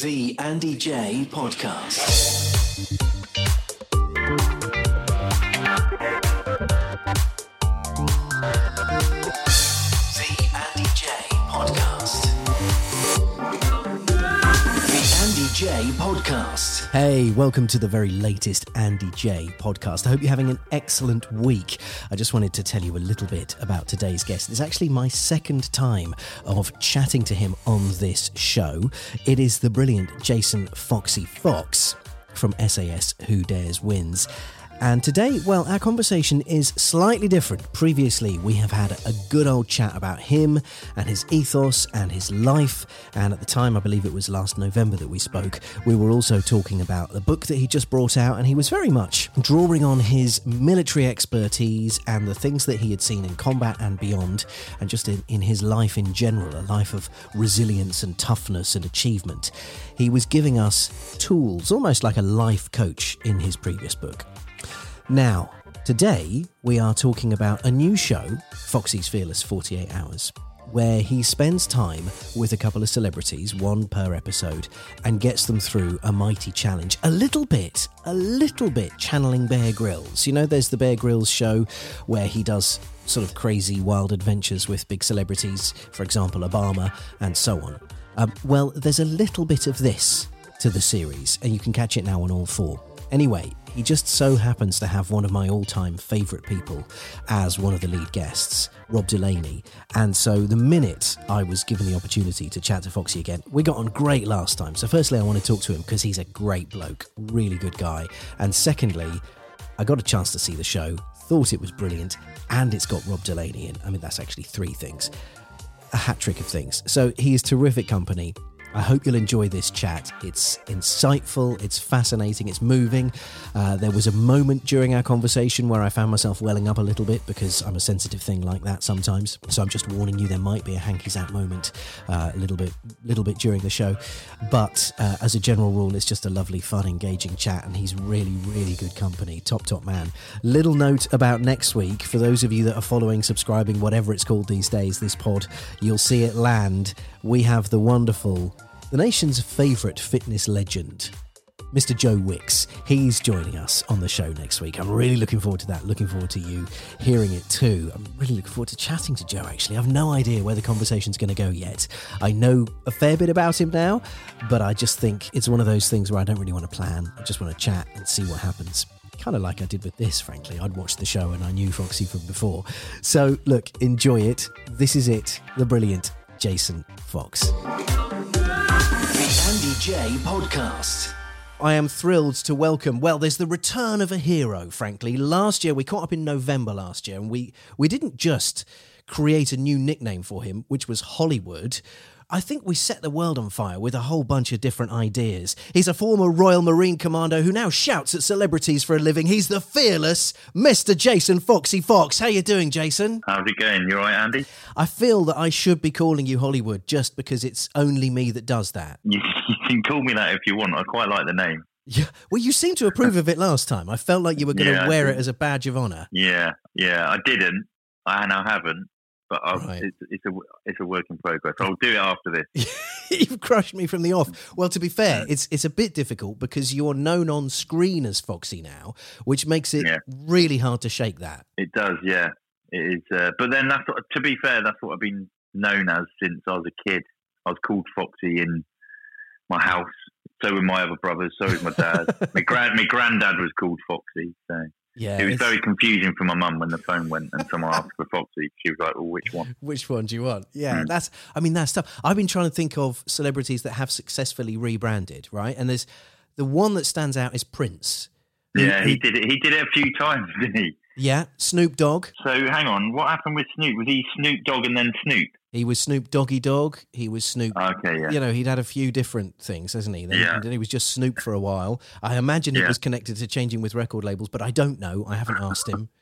The Andy Jaye Podcast. The Andy Jaye Podcast. The Andy Jaye Podcast. Hey, welcome to the very latest Andy Jaye podcast. I hope you're having an excellent week. I just wanted to tell you a little bit about today's guest. It's actually my second time of chatting to him on this show. It is the brilliant Jason Foxy Fox from SAS Who Dares Wins. And today, well, our conversation is slightly different. Previously, we have had a good old chat about him and his ethos and his life. And at the time, I believe it was last November that we spoke, we were also talking about the book that he just brought out. And he was very much drawing on his military expertise and the things that he had seen in combat and beyond, and just in, in his life in general, a life of resilience and toughness and achievement. He was giving us tools, almost like a life coach in his previous book. Now, today we are talking about a new show, Foxy's Fearless 48 Hours, where he spends time with a couple of celebrities, one per episode, and gets them through a mighty challenge. A little bit, a little bit channeling Bear Grylls. You know, there's the Bear Grylls show where he does sort of crazy, wild adventures with big celebrities, for example, Obama, and so on. Um, well, there's a little bit of this to the series, and you can catch it now on all four. Anyway, he just so happens to have one of my all time favourite people as one of the lead guests, Rob Delaney. And so the minute I was given the opportunity to chat to Foxy again, we got on great last time. So, firstly, I want to talk to him because he's a great bloke, really good guy. And secondly, I got a chance to see the show, thought it was brilliant, and it's got Rob Delaney in. I mean, that's actually three things a hat trick of things. So he is terrific company. I hope you'll enjoy this chat. It's insightful, it's fascinating, it's moving. Uh, there was a moment during our conversation where I found myself welling up a little bit because I'm a sensitive thing like that sometimes. So I'm just warning you, there might be a hanky zap moment uh, a little bit, little bit during the show. But uh, as a general rule, it's just a lovely, fun, engaging chat, and he's really, really good company. Top, top man. Little note about next week for those of you that are following, subscribing, whatever it's called these days. This pod, you'll see it land. We have the wonderful the nation's favourite fitness legend, Mr. Joe Wicks. He's joining us on the show next week. I'm really looking forward to that. Looking forward to you hearing it too. I'm really looking forward to chatting to Joe, actually. I've no idea where the conversation's going to go yet. I know a fair bit about him now, but I just think it's one of those things where I don't really want to plan. I just want to chat and see what happens kind of like I did with this, frankly. I'd watched the show and I knew Foxy from before. So, look, enjoy it. This is it, the brilliant Jason Fox. The Andy Jaye Podcast. I am thrilled to welcome. Well, there's the return of a hero. Frankly, last year we caught up in November last year, and we we didn't just create a new nickname for him, which was Hollywood. I think we set the world on fire with a whole bunch of different ideas. He's a former Royal Marine Commando who now shouts at celebrities for a living. He's the fearless Mr. Jason Foxy Fox. How you doing, Jason? How's it going? You all right, Andy? I feel that I should be calling you Hollywood just because it's only me that does that. You, can call me that if you want. I quite like the name. Yeah. Well, you seemed to approve of it last time. I felt like you were going to Yeah, I wear it as a badge of honour. Yeah, yeah. I didn't, and I haven't. But Right. it's, it's a it's a work in progress. I'll do it after this. You've crushed me from the off. Well, to be fair, it's it's a bit difficult because you're known on screen as Foxy now, which makes it Yeah. really hard to shake that. It does, yeah. It is. Uh, but then that's what, to be fair, that's what I've been known as since I was a kid. I was called Foxy in my house. So were my other brothers. So was my dad. my grand my granddad was called Foxy. So Yeah. it was it's- very confusing for my mum when the phone went and someone asked for Foxy. She was like, "Well, which one?" Which one do you want? Yeah, Mm. that's. I mean, that's tough. I've been trying to think of celebrities that have successfully rebranded, right? And there's the one that stands out is Prince. who- Yeah, who- he did it. He did it a few times, didn't he? Yeah, Snoop Dogg. So hang on, what happened with Snoop? Was he Snoop Dogg and then Snoop? He was Snoop Doggy Dogg. He was Snoop. Okay, yeah. You know, he'd had a few different things, hasn't he? Then, Yeah. then he was just Snoop for a while. I imagine it was connected to changing with record labels, but I don't know. I haven't asked him.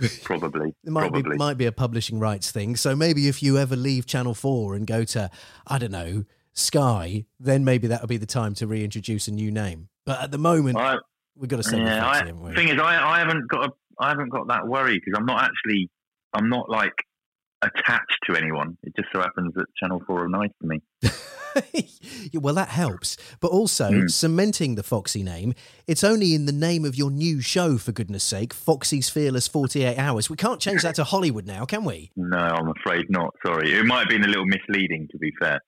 Probably. It might probably. be might be a publishing rights thing. So maybe if you ever leave Channel Four and go to I don't know Sky, then maybe that would be the time to reintroduce a new name. But at the moment, I, we've got to send yeah, the I, thing is, I, I haven't got a, I haven't got that worry because I'm not actually I'm not like attached to anyone. It just so happens that Channel Four are nice to me. Yeah, well, that helps. But also, Hmm. cementing the Foxy name, it's only in the name of your new show, for goodness sake, Foxy's Fearless 48 Hours. We can't change that to Hollywood now, can we? No, I'm afraid not. Sorry, it might have been a little misleading. To be fair,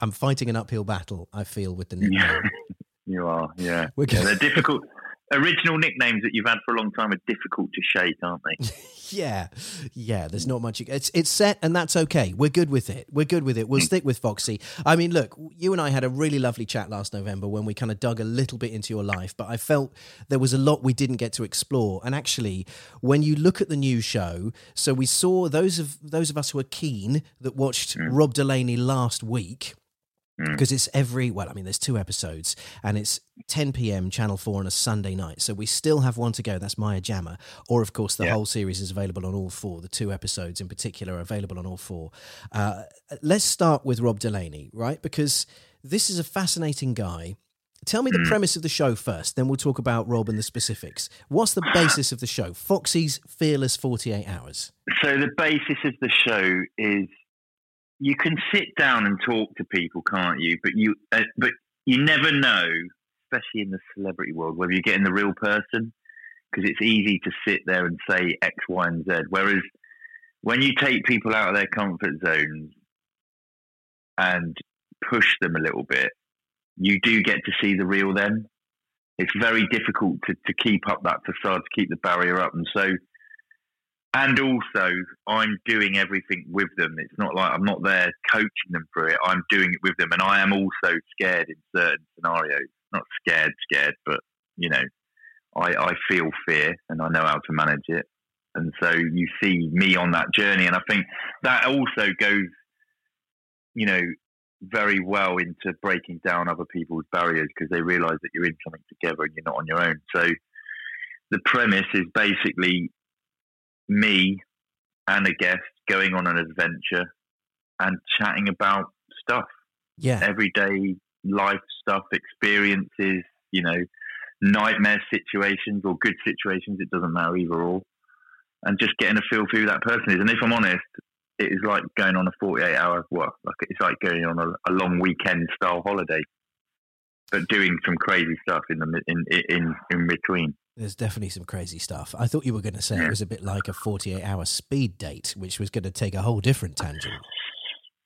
I'm fighting an uphill battle, I feel, with the nickname. yeah, you are. Yeah, yeah We're gonna- they're difficult. Original nicknames that you've had for a long time are difficult to shake, aren't they? Yeah, yeah. There's not much. It's it's set, and that's okay. We're good with it. We're good with it. We'll hmm. stick with Foxy. I mean, look, you and I had a really lovely chat last November when we kind of dug a little bit into your life, but I felt there was a lot we didn't get to explore. And actually, when you look at the new show, so we saw those of those of us who are keen that watched hmm. Rob Delaney last week. Because it's every, well, I mean, there's two episodes and it's 10 p.m. Channel 4 on a Sunday night. So we still have one to go. That's Maya Jama. Or, of course, the Yeah. whole series is available on all four. The two episodes in particular are available on all four. Uh, let's start with Rob Delaney, right? Because this is a fascinating guy. Tell me the premise of the show first, then we'll talk about Rob and the specifics. What's the basis of the show? Foxy's Fearless 48 Hours. So the basis of the show is you can sit down and talk to people, can't you? But you, uh, but you never know, especially in the celebrity world, whether you're getting the real person because it's easy to sit there and say X, Y, and Z. Whereas when you take people out of their comfort zones and push them a little bit, you do get to see the real them. It's very difficult to, to keep up that facade, to keep the barrier up. And so, and also, I'm doing everything with them. It's not like I'm not there coaching them through it. I'm doing it with them. And I am also scared in certain scenarios. Not scared, scared, but, you know, I, I feel fear and I know how to manage it. And so you see me on that journey. And I think that also goes, you know, very well into breaking down other people's barriers because they realize that you're in something together and you're not on your own. So the premise is basically me and a guest going on an adventure and chatting about stuff, Yeah. everyday life stuff, experiences, you know, nightmare situations or good situations. It doesn't matter either or. And just getting a feel for who that person is. And if I'm honest, it is like going on a 48 hour, well, like it's like going on a, a long weekend style holiday, but doing some crazy stuff in the in in in between. There's definitely some crazy stuff. I thought you were going to say it was a bit like a 48 hour speed date, which was going to take a whole different tangent.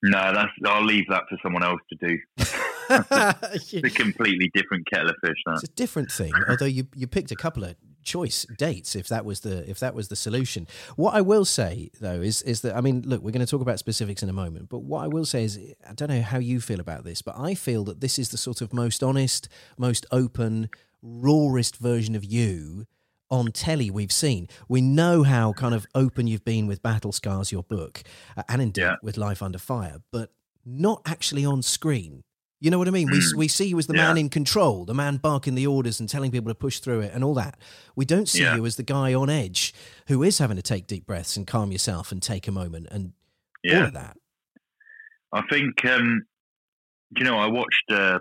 No, that's I'll leave that for someone else to do. It's a completely different kettle of fish. That. It's a different thing, although you you picked a couple of choice dates if that was the if that was the solution. What I will say though is is that I mean, look, we're going to talk about specifics in a moment, but what I will say is I don't know how you feel about this, but I feel that this is the sort of most honest, most open, rawest version of you on telly we've seen. We know how kind of open you've been with Battle Scars, your book, uh, and indeed Yeah. with Life Under Fire, but not actually on screen. You know what I mean? We, Mm. we see you as the Yeah. man in control, the man barking the orders and telling people to push through it and all that. We don't see Yeah. you as the guy on edge who is having to take deep breaths and calm yourself and take a moment and all Yeah, of that. I think. Um, you know? I watched. Uh,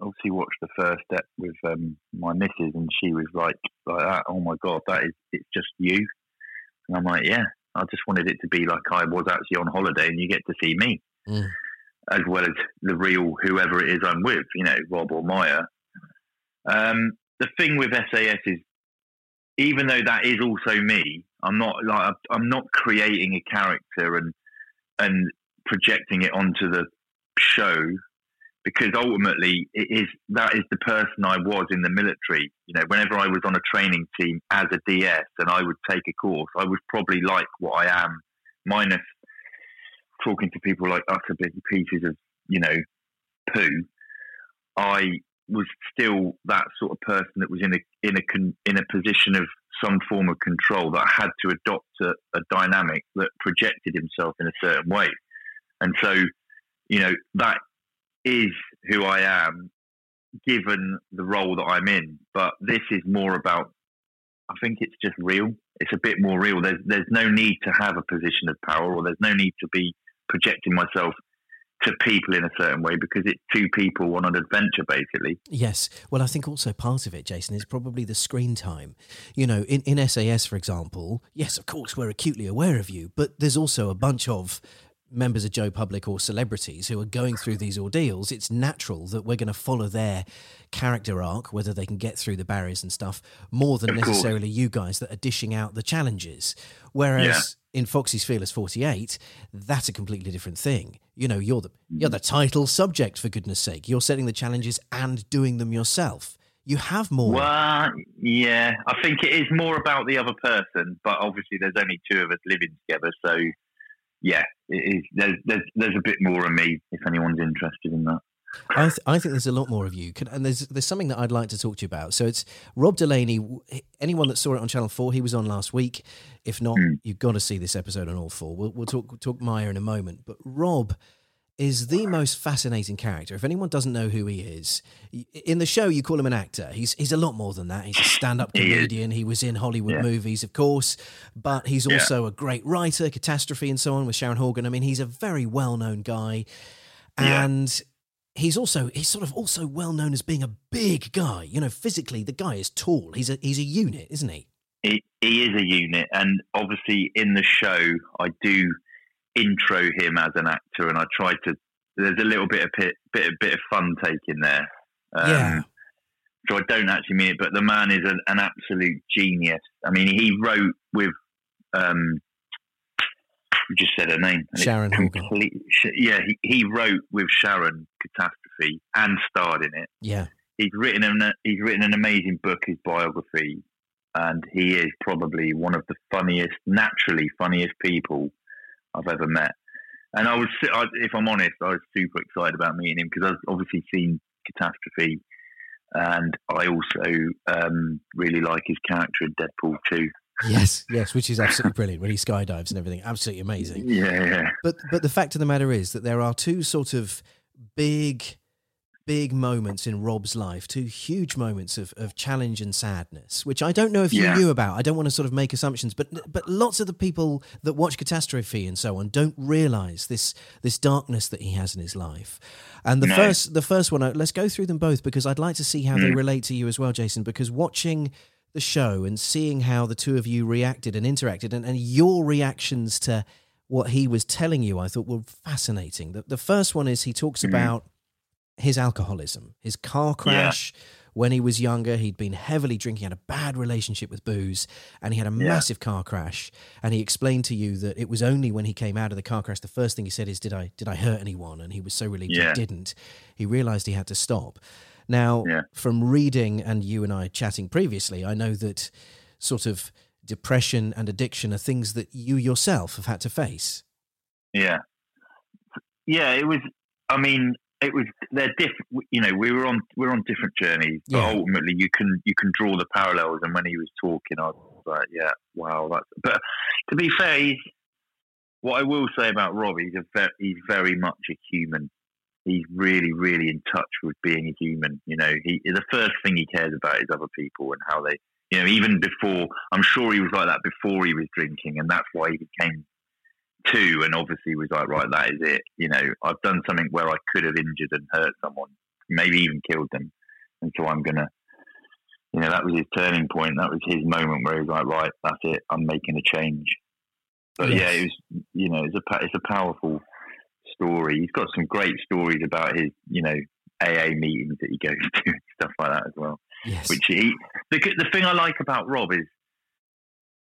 obviously, watched the first step with um, my missus, and she was like, "Like that. Oh my god, that is. It's just you." And I'm like, "Yeah." I just wanted it to be like I was actually on holiday, and you get to see me. Mm. As well as the real whoever it is I'm with, you know, Rob or Maya. Um, the thing with SAS is, even though that is also me, I'm not like I'm not creating a character and and projecting it onto the show because ultimately it is that is the person I was in the military. You know, whenever I was on a training team as a DS and I would take a course, I was probably like what I am, minus talking to people like utter pieces of you know poo. I was still that sort of person that was in a in a con, in a position of some form of control that had to adopt a, a dynamic that projected himself in a certain way. And so, you know, that is who I am given the role that I'm in. But this is more about, I think it's just real. It's a bit more real. There's, there's no need to have a position of power or there's no need to be projecting myself to people in a certain way because it's two people on an adventure basically. Yes. Well i think also part of it jason is probably the screen time. You know in, in sas for example yes of course we're acutely aware of you but there's also a bunch of members of Joe Public or celebrities who are going through these ordeals, it's natural that we're going to follow their character arc, whether they can get through the barriers and stuff, more than necessarily you guys that are dishing out the challenges. Whereas yeah. in Foxy's Fearless 48, that's a completely different thing. You know, you're the mm. you're the title subject for goodness sake. You're setting the challenges and doing them yourself. You have more. Well, yeah, I think it is more about the other person, but obviously there's only two of us living together, so yeah, it is. There's, there's there's a bit more of me if anyone's interested in that. I, th- I think there's a lot more of you, and there's there's something that I'd like to talk to you about. So it's Rob Delaney. Anyone that saw it on Channel Four, he was on last week. If not, mm. you've got to see this episode on all four. We'll, we'll talk talk Maya in a moment, but Rob is the most fascinating character. If anyone doesn't know who he is, in the show you call him an actor. He's he's a lot more than that. He's a stand-up comedian. He was in Hollywood yeah. movies, of course, but he's also yeah. a great writer, catastrophe and so on with Sharon Horgan. I mean, he's a very well-known guy. And yeah. he's also he's sort of also well known as being a big guy. You know, physically the guy is tall. He's a he's a unit, isn't he? He, he is a unit, and obviously in the show I do intro him as an actor, and I try to. There's a little bit of bit bit, bit of fun taking there. Um, yeah. So I don't actually mean it, but the man is an, an absolute genius. I mean, he wrote with. Um, you just said her name. Sharon complete, Yeah, he, he wrote with Sharon Catastrophe and starred in it. Yeah. He's written an he's written an amazing book, his biography, and he is probably one of the funniest, naturally funniest people I've ever met. And I was, if I'm honest, I was super excited about meeting him because I've obviously seen Catastrophe, and I also um, really like his character in Deadpool 2. Yes, yes, which is absolutely brilliant when he skydives and everything. Absolutely amazing. Yeah, yeah. But but the fact of the matter is that there are two sort of big big moments in Rob's life, two huge moments of, of challenge and sadness, which I don't know if yeah. you knew about. I don't want to sort of make assumptions, but but lots of the people that watch Catastrophe and so on don't realise this this darkness that he has in his life. And the no. first the first one, uh, let's go through them both because I'd like to see how mm. they relate to you as well, Jason. Because watching the show and seeing how the two of you reacted and interacted, and, and your reactions to what he was telling you, I thought were fascinating. The, the first one is he talks mm. about his alcoholism, his car crash. Yeah. When he was younger, he'd been heavily drinking, had a bad relationship with booze, and he had a yeah. massive car crash. And he explained to you that it was only when he came out of the car crash, the first thing he said is, "Did I did I hurt anyone?" And he was so relieved yeah. he didn't. He realized he had to stop. Now, from reading and you and I chatting previously, I know that sort of depression and addiction are things that you yourself have had to face. Yeah, yeah. It was. I mean, it was they're different. You know, we were on we are on different journeys, but yeah. ultimately you can you can draw the parallels. And when he was talking, I was like, yeah, wow, that's. But to be fair, he's what I will say about Rob. He's a very, he's very much a human. He's really, really in touch with being a human. You know, he the first thing he cares about is other people and how they. You know, even before, I'm sure he was like that before he was drinking, and that's why he became two and obviously was like, right, that is it. You know, I've done something where I could have injured and hurt someone, maybe even killed them. And so I'm going to, you know, that was his turning point. That was his moment where he was like, right, that's it. I'm making a change. But yes. yeah, it was, you know, it's a, it's a powerful story. He's got some great stories about his, you know, AA meetings that he goes to and stuff like that as well. Yes. Which he, the, the thing I like about Rob is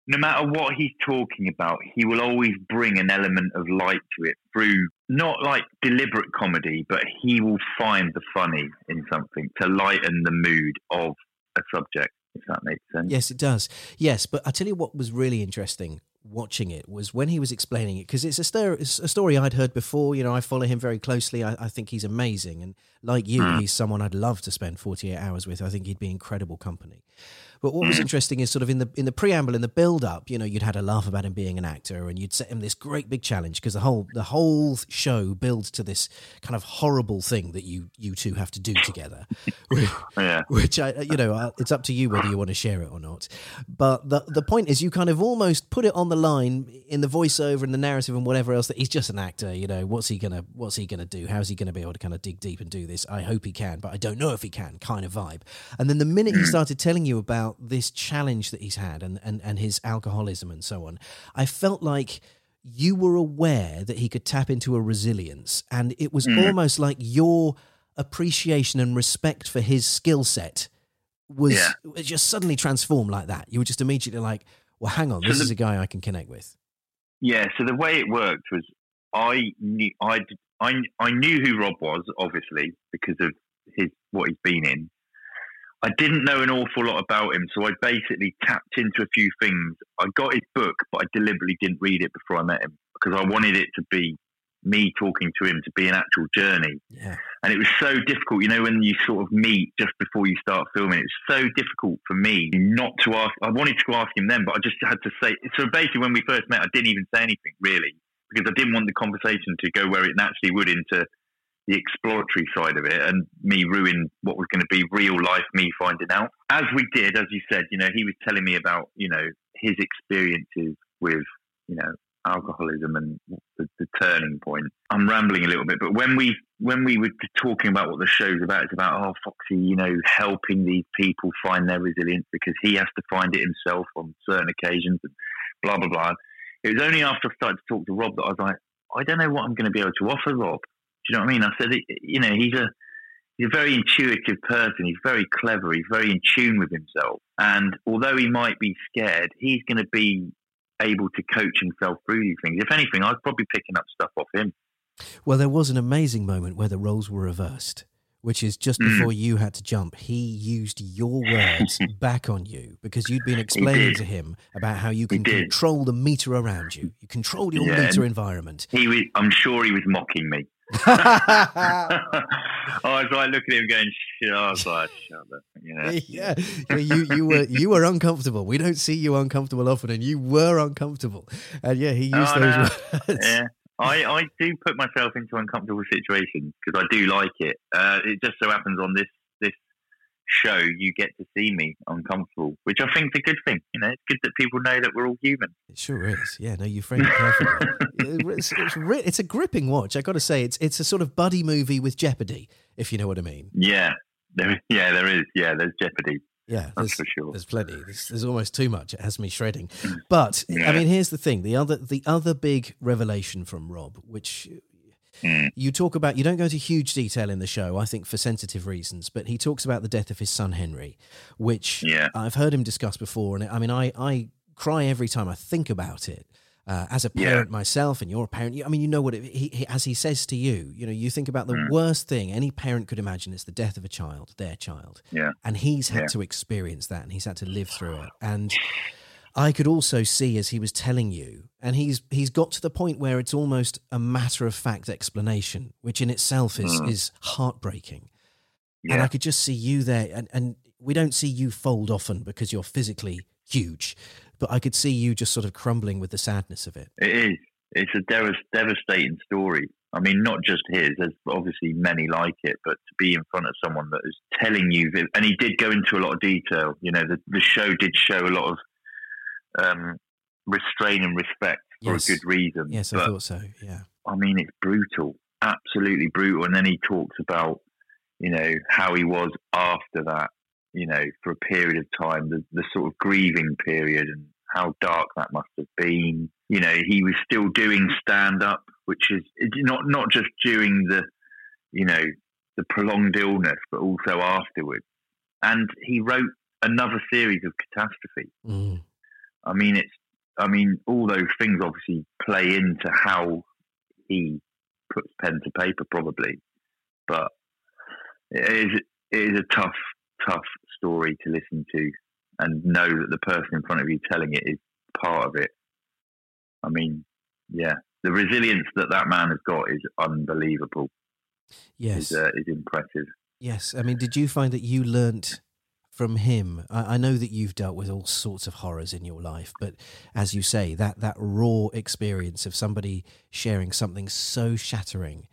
no matter what he's talking about, he will always bring an element of light to it through not like deliberate comedy, but he will find the funny in something to lighten the mood of a subject, if that makes sense. Yes, it does. Yes, but I tell you what was really interesting watching it was when he was explaining it because it's a, it's a story I'd heard before. You know, I follow him very closely. I, I think he's amazing, and like you, mm. he's someone I'd love to spend 48 hours with. I think he'd be incredible company. But what was Mm. interesting is sort of in the in the preamble, in the build up, you know, you'd had a laugh about him being an actor, and you'd set him this great big challenge because the whole the whole show builds to this kind of horrible thing that you you two have to do together. Yeah. which I, you know, it's up to you whether you want to share it or not. But the the point is, you kind of almost put it on the line in the voiceover and the narrative and whatever else that he's just an actor. You know, what's he gonna what's he gonna do? How's he gonna be able to kind of dig deep and do this? I hope he can, but I don't know if he can. Kind of vibe. And then the minute he started telling you about this challenge that he's had and and and his alcoholism and so on, I felt like. You were aware that he could tap into a resilience, and it was hmm. almost like your appreciation and respect for his skill set was Yeah. just suddenly transformed like that. You were just immediately like, well, hang on, So this the- is a guy I can connect with. Yeah, so the way it worked was I knew I, I, I knew who Rob was, obviously, because of his what he's been in. I didn't know an awful lot about him, so I basically tapped into a few things. I got his book, but I deliberately didn't read it before I met him because I wanted it to be me talking to him to be an actual journey. Yeah. And it was so difficult, you know, when you sort of meet just before you start filming, it's so difficult for me not to ask. I wanted to ask him then, but I just had to say. So basically, when we first met, I didn't even say anything really because I didn't want the conversation to go where it naturally would into the exploratory side of it and me ruin what was going to be real life me finding out. As we did, as you said, you know, he was telling me about, you know, his experiences with, you know, alcoholism and the, the turning point. I'm rambling a little bit, but when we when we were talking about what the show's about, it's about oh Foxy, you know, helping these people find their resilience because he has to find it himself on certain occasions and blah blah blah. It was only after I started to talk to Rob that I was like, I don't know what I'm going to be able to offer Rob. Do you know what I mean? I said, you know, he's a he's a very intuitive person. He's very clever. He's very in tune with himself. And although he might be scared, he's going to be able to coach himself through these things. If anything, I was probably picking up stuff off him. Well, there was an amazing moment where the roles were reversed, which is just Mm. before you had to jump, he used your words back on you because you'd been explaining to him about how you can control the meter around you. You control your Yeah, meter environment. He was, I'm sure he was mocking me. I was like looking at him going, shit. I was like, shut up. You know? yeah, yeah, you you were you were uncomfortable. We don't see you uncomfortable often, and you were uncomfortable. And yeah, he used Oh, those no. words. yeah. I, I do put myself into uncomfortable situations because I do like it. Uh, it just so happens on this this show you get to see me uncomfortable, which I think is a good thing. You know, it's good that people know that we're all human. It sure is. Yeah, no, you framed it perfectly. it's, it's, it's a gripping watch. I got to say, it's it's a sort of buddy movie with Jeopardy, if you know what I mean. Yeah, there, yeah, there is. Yeah, there's jeopardy. Yeah, That's there's, for sure. there's plenty. There's, there's almost too much. It has me shredding. Mm. But I mean, here's the thing: the other the other big revelation from Rob, which Mm. you talk about, you don't go into huge detail in the show, I think for sensitive reasons, but he talks about the death of his son Henry, which Yeah. I've heard him discuss before, and I mean, I I cry every time I think about it. Uh, as a Yeah. parent myself, and you're a parent, you- I mean, you know what it, he, he, as he says to you, you know, you think about the Mm. worst thing any parent could imagine is the death of a child, their child Yeah, and he's had Yeah. to experience that and he's had to live through it and i could also see as he was telling you and he's he's got to the point where it's almost a matter of fact explanation which in itself is Mm. is heartbreaking and i could just see you there and and we don't see you fold often because you're physically huge but i could see you just sort of crumbling with the sadness of it it is. It's a devas- devastating story. I mean, not just his. There's obviously many like it, but to be in front of someone that is telling you, and he did go into a lot of detail. You know, the, the show did show a lot of um, restraint and respect for Yes. a good reason. yes i thought so yeah I mean, it's brutal, absolutely brutal. And then he talks about, you know, how he was after that, you know, for a period of time, the, the sort of grieving period and how dark that must have been. You know, he was still doing stand up, which is not, not just during the, you know, the prolonged illness, but also afterwards. And he wrote another series of Catastrophe. Mm. I mean, it's. I mean, all those things obviously play into how he puts pen to paper, probably. But it is it is a tough, tough story to listen to, and know that the person in front of you telling it is part of it. I mean, yeah, the resilience that that man has got is unbelievable. yes Is uh, is impressive. Yes, I mean, did you find that you learnt from him? I, I know that you've dealt with all sorts of horrors in your life, but as you say, that that raw experience of somebody sharing something so shattering,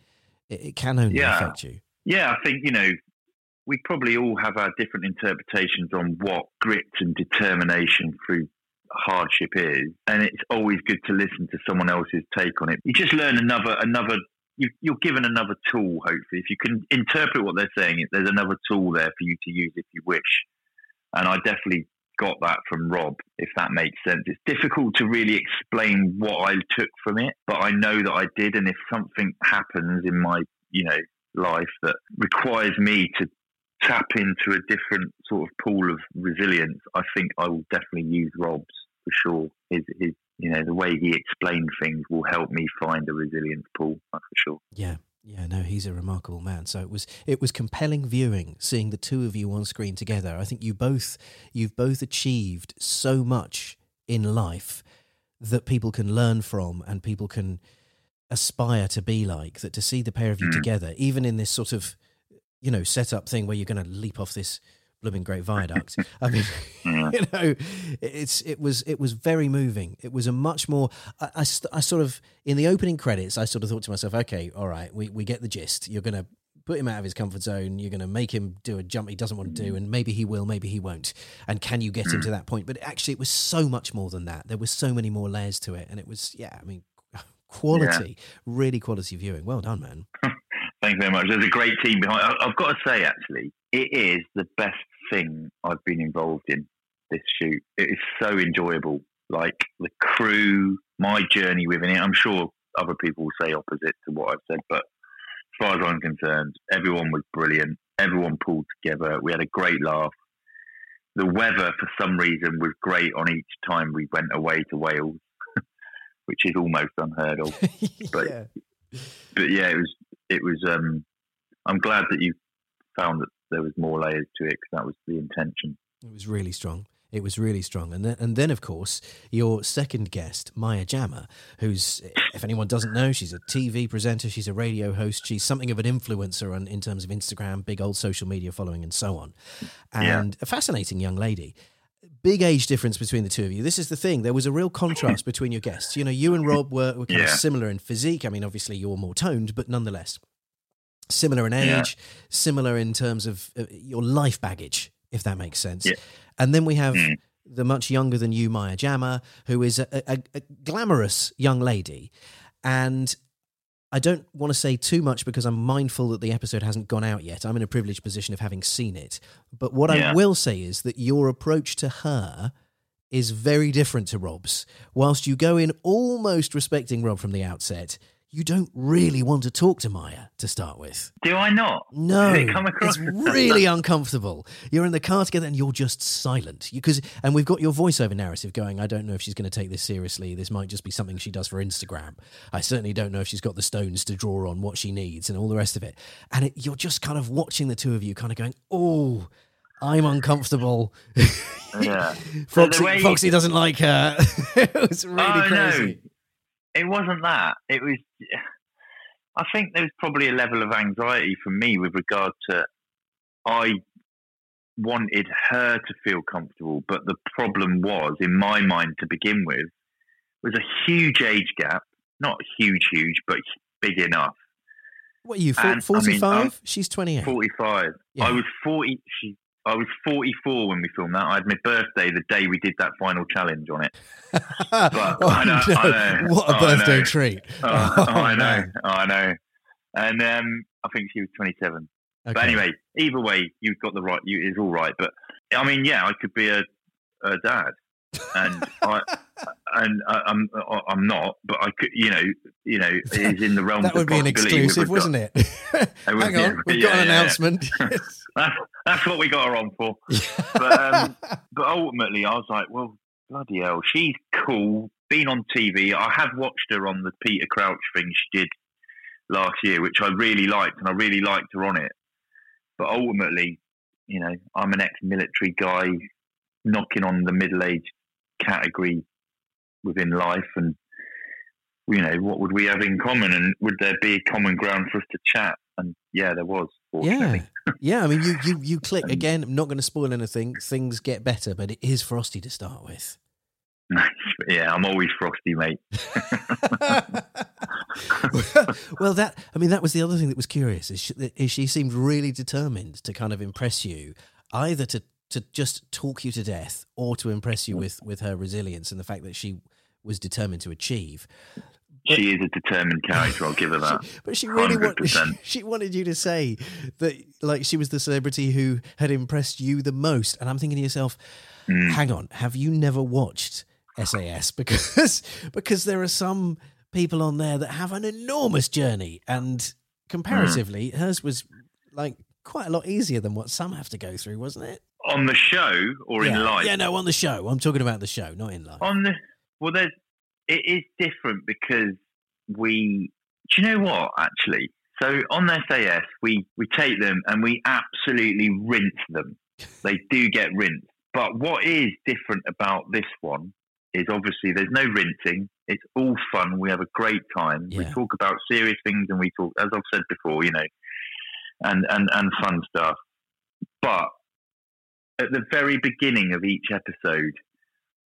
it, it can only Yeah. affect you. Yeah, I think, you know, we probably all have our different interpretations on what grit and determination through hardship is. And it's always good to listen to someone else's take on it. You just learn another, another, you, you're given another tool, hopefully. If you can interpret what they're saying, there's another tool there for you to use if you wish. And I definitely got that from Rob, if that makes sense. It's difficult to really explain what I took from it, but I know that I did. And if something happens in my, you know, life that requires me to tap into a different sort of pool of resilience, I think I will definitely use Rob's for sure. His, his, you know, the way he explained things will help me find a resilience pool, that's for sure. Yeah. Yeah, no, he's a remarkable man. So it was it was compelling viewing seeing the two of you on screen together. I think you both you've both achieved so much in life that people can learn from and people can aspire to be like that to see the pair of you Mm. together even in this sort of you know setup thing where you're going to leap off this blooming great viaduct. I mean you know it's it was it was very moving. It was a much more I, I, I sort of in the opening credits i sort of thought to myself okay all right we, we get the gist. You're going to put him out of his comfort zone. You're going to make him do a jump he doesn't want to do mm. and maybe he will maybe he won't. And can you get him to mm. that point? But actually it was so much more than that. There was so many more layers to it and it was yeah i mean quality really quality viewing. Well done man Thanks very much. There's a great team behind. I've got to say, actually, it is the best thing I've been involved in this shoot. It is so enjoyable. Like the crew, my journey within it. I'm sure other people will say opposite to what I've said, but as far as I'm concerned, everyone was brilliant. Everyone pulled together. We had a great laugh. The weather, for some reason, was great on each time we went away to Wales, which is almost unheard of But- yeah. but yeah, it was it was. Um, I'm glad that you found that there was more layers to it because that was the intention. It was really strong. It was really strong. And then, and then, of course, your second guest, Maya Jama, who's, if anyone doesn't know, she's a TV presenter, she's a radio host, she's something of an influencer on, in terms of Instagram, big old social media following, and so on. Yeah. And a fascinating young lady. Big age difference between the two of you. This is the thing. There was a real contrast between your guests. You know, you and Rob were, were kind of similar in physique. I mean, obviously, you're more toned, but nonetheless, similar in Yeah. age, similar in terms of uh, your life baggage, if that makes sense. Yeah. And then we have Mm. the much younger than you, Maya Jama, who is a, a, a glamorous young lady. And I don't want to say too much because I'm mindful that the episode hasn't gone out yet. I'm in a privileged position of having seen it. But what I will say is that your approach to her is very different to Rob's. Whilst you go in almost respecting Rob from the outset, you don't really want to talk to Maya to start with. Do I not? No, it come across it's really uncomfortable. You're in the car together and you're just silent. Because and we've got your voiceover narrative going. I don't know if she's going to take this seriously. This might just be something she does for Instagram. I certainly don't know if she's got the stones to draw on what she needs and all the rest of it. And it, you're just kind of watching the two of you, kind of going, "Oh, I'm uncomfortable." Yeah. Foxy, way- Foxy doesn't like her. it was really oh crazy. no, it wasn't that. It was. I think there was probably a level of anxiety for me with regard to I wanted her to feel comfortable, but the problem was, in my mind, to begin with, was a huge age gap. Not huge, huge, but big enough. What are you? And, I mean, 45? She's 28. Forty-five. Yeah. I was forty. She. I was forty-four when we filmed that. I had my birthday the day we did that final challenge on it. oh, I know, no. I know. What a Oh, birthday treat. Oh, Oh, I know, man. I know. And um, I think she was 27. But anyway, either way, you've got the right. You it's all right. But I mean, yeah, I could be a, a dad, and I and I, I'm I'm not. But I could, you know, you know, it is in the realm. that would be an exclusive, wasn't it? Hang on, we've yeah, got an yeah, yeah. announcement. That's, that's what we got her on for. But um, but ultimately, I was like, well, bloody hell, she's cool. Been on TV. I have watched her on the Peter Crouch thing she did last year, which I really liked, and I really liked her on it. But ultimately, you know, I'm an ex-military guy knocking on the middle-aged category within life, and you know, what would we have in common, and would there be a common ground for us to chat? And yeah, there was. Yeah, yeah. I mean, you you you click again. I'm not going to spoil anything. Things get better, but it is frosty to start with. yeah, I'm always frosty, mate. well, that I mean, that was the other thing that was curious. Is she, is she seemed really determined to kind of impress you, either to to just talk you to death, or to impress you with with her resilience and the fact that she was determined to achieve. she is a determined character. I'll give her that. But she really wanted, she, she wanted you to say that, like, she was the celebrity who had impressed you the most. And I'm thinking to yourself, Mm. hang on, have you never watched SAS? Because because there are some people on there that have an enormous journey, and comparatively, Mm. hers was like quite a lot easier than what some have to go through, wasn't it? On the show or yeah. in life? Yeah, no, on the show. I'm talking about the show, not in life. On the well, there's it is different because we. Do you know what? Actually, so on the SAS, we we take them and we absolutely rinse them. They do get rinsed. But what is different about this one is obviously there's no rinsing. It's all fun. We have a great time. We talk about serious things and we talk, as I've said before, you know, and and and fun stuff. But at the very beginning of each episode,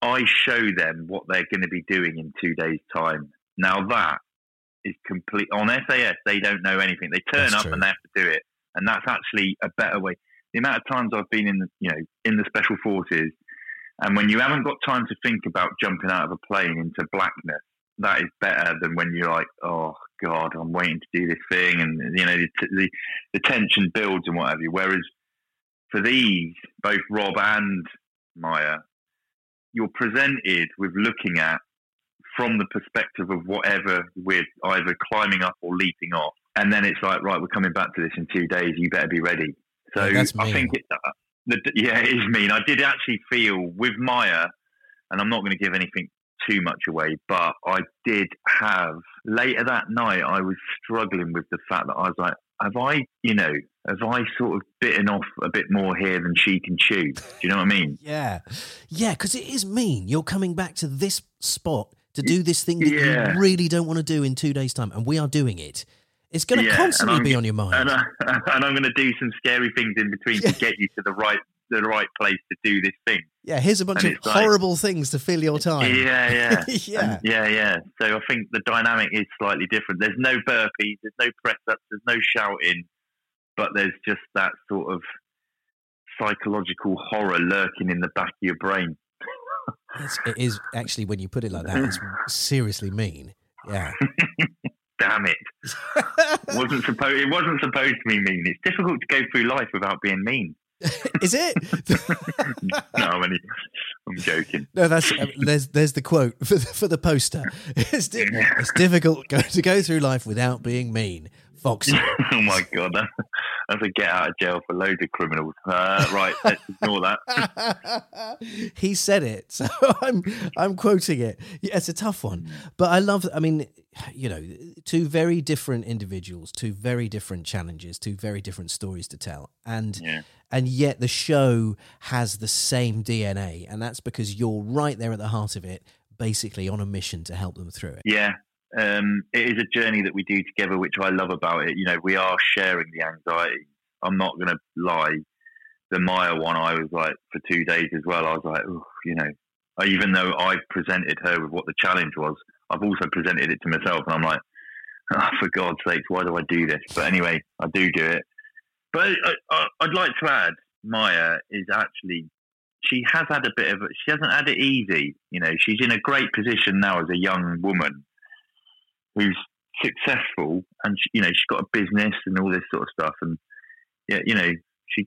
I show them what they're going to be doing in two days' time. Now that is complete on SAS. They don't know anything. They turn That's up true. and they have to do it, and that's actually a better way. The amount of times I've been in, the, you know, in the special forces, and when you haven't got time to think about jumping out of a plane into blackness, that is better than when you're like, oh God, I'm waiting to do this thing, and you know, the, the, the tension builds and what have you. Whereas for these, both Rob and Maya, you're presented with looking at from the perspective of whatever we're either climbing up or leaping off. And then it's like, right, we're coming back to this in two days. You better be ready. So I think it, uh, the, yeah, it is mean. I did actually feel with Maya, and I'm not going to give anything too much away, but I did have later that night. I was struggling with the fact that I was like, have I, you know, have I sort of bitten off a bit more here than she can chew? Do you know what I mean? Yeah, yeah, because it is mean. You're coming back to this spot to do this thing that Yeah. you really don't want to do in two days' time, and we are doing it. It's going to Yeah, constantly be on your mind. and, I, and I'm going to do some scary things in between Yeah. to get you to the right the right place to do this thing. yeah, here's a bunch and of it's like- horrible things to fill your time. Yeah, yeah, Yeah. And- yeah, yeah. So I think the dynamic is slightly different. There's no burpees, there's no press ups, there's no shouting, but there's just that sort of psychological horror lurking in the back of your brain. It's, it is actually when you put it like that, it's seriously mean. Yeah, Damn it! wasn't supposed. It wasn't supposed to be mean. It's difficult to go through life without being mean. is it? No, I'm, only, I'm joking. no, that's there's there's the quote for the, for the poster. It's di- it's difficult go, to go through life without being mean. Fox. oh my god, that's, that's a get out of jail for loads of criminals. Uh, right, let's ignore that. he said it, so I'm I'm quoting it. Yeah, it's a tough one, but I love. I mean, you know, two very different individuals, two very different challenges, two very different stories to tell, and Yeah. and yet the show has the same DNA, and that's because you're right there at the heart of it, basically on a mission to help them through it. Yeah, um, it is a journey that we do together, which I love about it. You know, we are sharing the anxiety. I'm not going to lie. The Maya one, I was like for two days as well. I was like, you know, even though I presented her with what the challenge was, I've also presented it to myself, and I'm like, oh, for God's sake, why do I do this? But anyway, I do do it. But I, I'd like to add, Maya is actually she has had a bit of she hasn't had it easy. You know, she's in a great position now as a young woman who's successful, and she, you know she's got a business and all this sort of stuff. And yeah, you know, she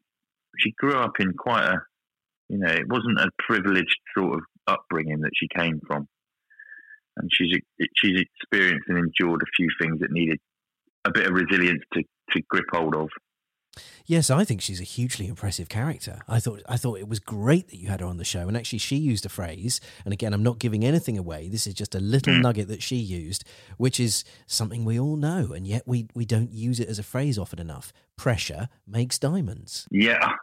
she grew up in quite a you know it wasn't a privileged sort of upbringing that she came from, and she's she's experienced and endured a few things that needed a bit of resilience to to grip hold of. Yes, I think she's a hugely impressive character. I thought I thought it was great that you had her on the show, and actually, she used a phrase. And again, I'm not giving anything away. This is just a little Hmm. nugget that she used, which is something we all know, and yet we we don't use it as a phrase often enough. Pressure makes diamonds. Yeah,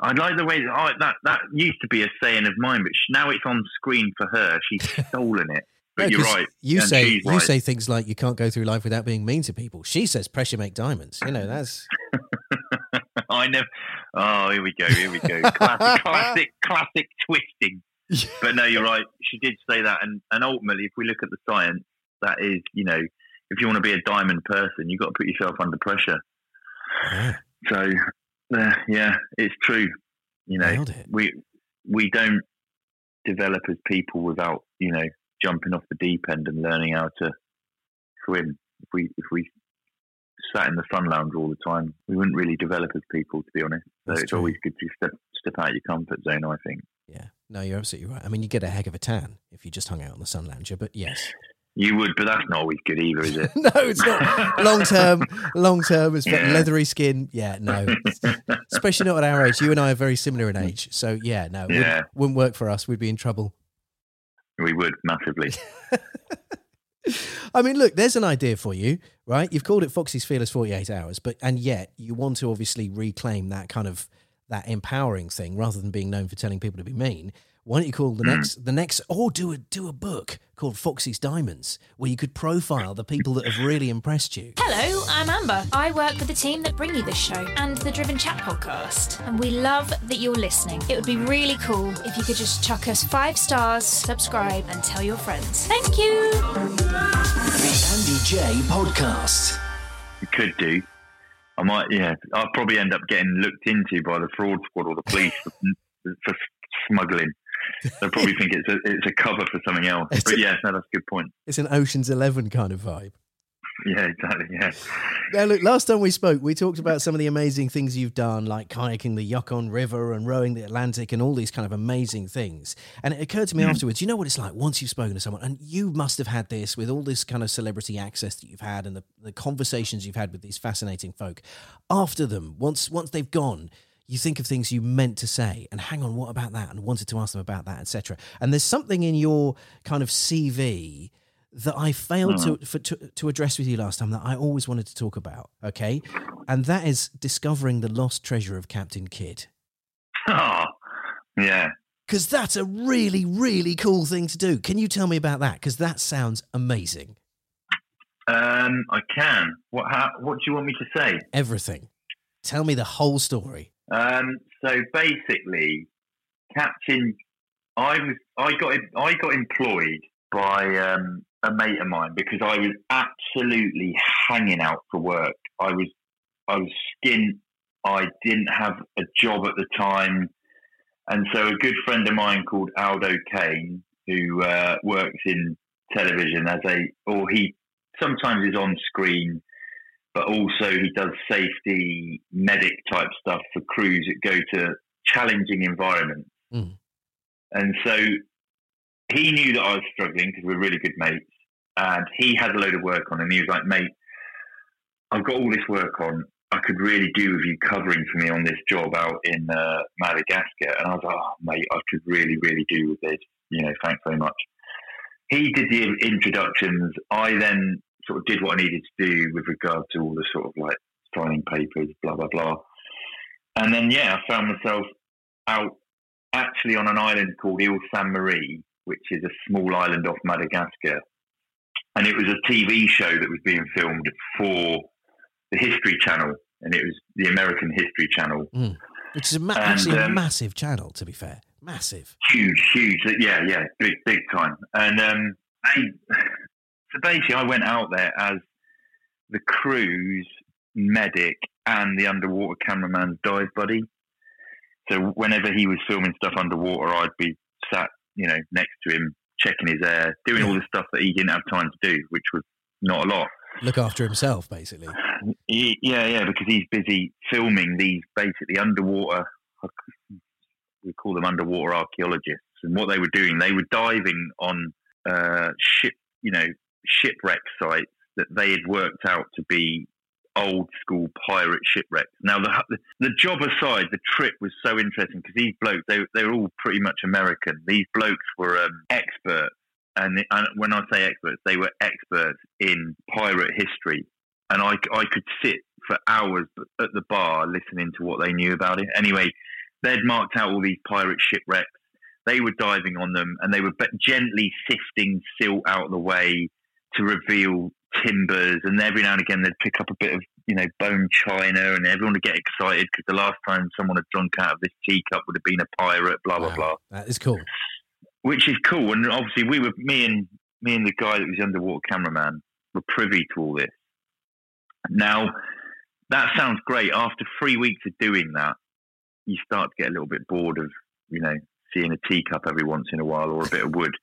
I like the way that I, that that used to be a saying of mine, but now it's on screen for her. She's stolen it. But No, you're right. You and say you right. say things like you can't go through life without being mean to people. She says pressure make diamonds. You know that's I never. Oh, here we go. Here we go. Classic, classic, classic twisting. But no, you're right. She did say that, and and ultimately, if we look at the science, that is, you know, if you want to be a diamond person, you've got to put yourself under pressure. Yeah. So, uh, yeah, it's true. You know, we we don't develop as people without you know jumping off the deep end and learning how to swim. If we if we sat in the sun lounge all the time, we wouldn't really develop as people, to be honest. So That's it's true. always good to step step out your comfort zone. I think Yeah. No, you're absolutely right. I mean, you get a heck of a tan if you just hung out on the sun lounger, but yes. you would, but that's not always good either, is it? no, it's not long term. Long term, it's Yeah. leathery skin. Yeah, no, especially not at our age. You and I are very similar in age, so yeah, no, wouldn't- wouldn't work for us. We'd be in trouble. we would massively. I mean, look, there's an idea for you, right? You've called it Foxy's Fearless 48 Hours, but and yet you want to obviously reclaim that kind of that empowering thing rather than being known for telling people to be mean. Why don't you call the hmm. next the next or do a do a book called Foxy's Diamonds where you could profile the people that have really impressed you? Hello, I'm Amber. I work with the team that bring you this show and the Driven Chat podcast. And we love that you're listening. It would be really cool if you could just chuck us five stars, subscribe, and tell your friends. Thank you. The Andy Jaye Podcast. You could do. I might, yeah. I'll probably end up getting looked into by the fraud squad or the police for, for smuggling. They'll probably think it's a it's a cover for something else. It's But a- yeah, no, that's a good point. It's an Ocean's Eleven kind of vibe. Yeah, exactly. Yeah. Now, look, last time we spoke, we talked about some of the amazing things you've done, like kayaking the Yukon River and rowing the Atlantic and all these kind of amazing things. And it occurred to me hmm. afterwards, you know what it's like once you've spoken to someone, and you must have had this with all this kind of celebrity access that you've had and the, the conversations you've had with these fascinating folk. After them, once once they've gone, you think of things you meant to say and hang on, what about that? And wanted to ask them about that, etc. And there's something in your kind of CV that I failed to, for, to to address with you last time that I always wanted to talk about. Okay, and that is discovering the lost treasure of Captain Kidd. Oh, yeah. Because that's a really, really cool thing to do. Can you tell me about that? Because that sounds amazing. Um, I can. What? How, what do you want me to say? Everything. Tell me the whole story. Um, so basically, Captain, I was I got I got employed by um, a mate of mine because I was absolutely hanging out for work. I was I was skint. I didn't have a job at the time, and so a good friend of mine called Aldo Kane, who uh, works in television as a, or he sometimes is on screen but also he does safety medic type stuff for crews that go to challenging environments. Mm. And so he knew that I was struggling because we're really good mates, and he had a load of work on, and he was like, "Mate, I've got all this work on. I could really do with you covering for me on this job out in uh, Madagascar." And I was like, "Oh, mate, I could really, really do with this. You know, thanks very much." He did the introductions. I then sort of did what I needed to do with regard to all the sort of like signing papers, blah blah blah. And then yeah, I found myself out actually on an island called Ile Sainte Marie, which is a small island off Madagascar. And it was a TV show that was being filmed for the History Channel, and it was the American History Channel. Which is a ma- And, actually a um, massive channel, to be fair. Massive. huge, huge. Yeah, yeah, big, big time. And um, I, so basically, I went out there as the crew's medic and the underwater cameraman's dive buddy. So whenever he was filming stuff underwater, I'd be sat, you know, next to him, checking his air, doing all the stuff that he didn't have time to do, which was not a lot. Look after himself, basically. He- Yeah, yeah, because he's busy filming these basically underwater. We call them underwater archaeologists, and what they were doing, they were diving on uh, ship, you know, shipwreck sites that they had worked out to be old school pirate shipwrecks. Now, the the job aside, the trip was so interesting because these blokes, they they were all pretty much American. These blokes were um, experts, and, and when I say experts, they were experts in pirate history and I, I could sit for hours at the bar listening to what they knew about it. Anyway, they'd marked out all these pirate shipwrecks. They were diving on them, and they were gently sifting silt out of the way to reveal timbers. And every now and again, they'd pick up a bit of you know, bone china, and everyone would get excited because the last time someone had drunk out of this teacup would have been a pirate. Blah blah Wow, blah. That is cool. Which is cool, and obviously we were me and me and the guy that was the underwater cameraman were privy to all this. Now, that sounds great. After three weeks of doing that, you start to get a little bit bored of, you know, seeing a teacup every once in a while or a bit of wood.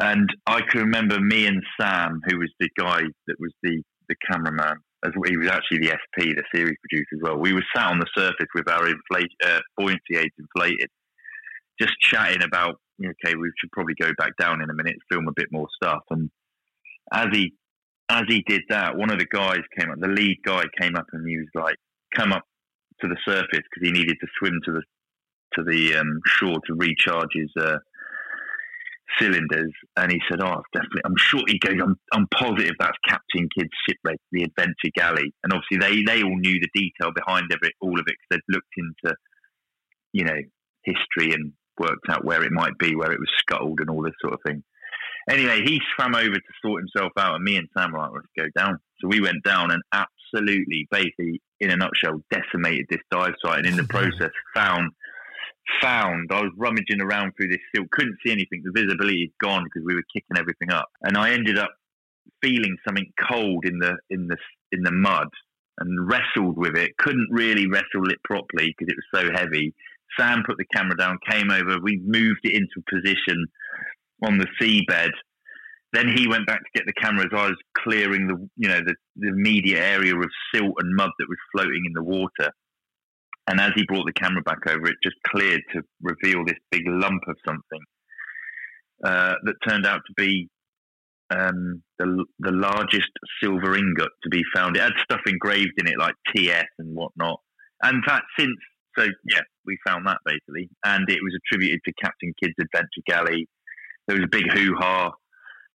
And I can remember me and Sam, who was the guy that was the, the cameraman, as he was actually the SP, the series producer as well. We were sat on the surface with our inflate, uh, buoyancy aids inflated, just chatting about, okay, we should probably go back down in a minute, film a bit more stuff. And as he as he did that, one of the guys came up, the lead guy came up and he was like, come up to the surface because he needed to swim to the to the um, shore to recharge his uh, cylinders. And he said, "Oh, definitely. I'm sure." He goes, "I'm, I'm positive that's Captain Kidd's shipwreck, the Adventure Galley." And obviously, they they all knew the detail behind it, all of it, because they'd looked into, you know, history and worked out where it might be, where it was scuttled, and all this sort of thing. Anyway, he swam over to sort himself out, and me and Sam were like, "Let's go down." So we went down and absolutely, basically, in a nutshell, decimated this dive site, and in the process, found found I was rummaging around through this silt, couldn't see anything. The visibility had gone because we were kicking everything up, and I ended up feeling something cold in the in the in the mud and wrestled with it. Couldn't really wrestle it properly because it was so heavy. Sam put the camera down, came over. We moved it into position on the seabed. Then he went back to get the camera as I was clearing the you know the, the immediate area of silt and mud that was floating in the water. And as he brought the camera back over, it just cleared to reveal this big lump of something uh, that turned out to be um, the the largest silver ingot to be found. It had stuff engraved in it like TS and whatnot. And in fact, since so yeah, we found that basically, and it was attributed to Captain Kidd's Adventure Galley. There was a big hoo ha.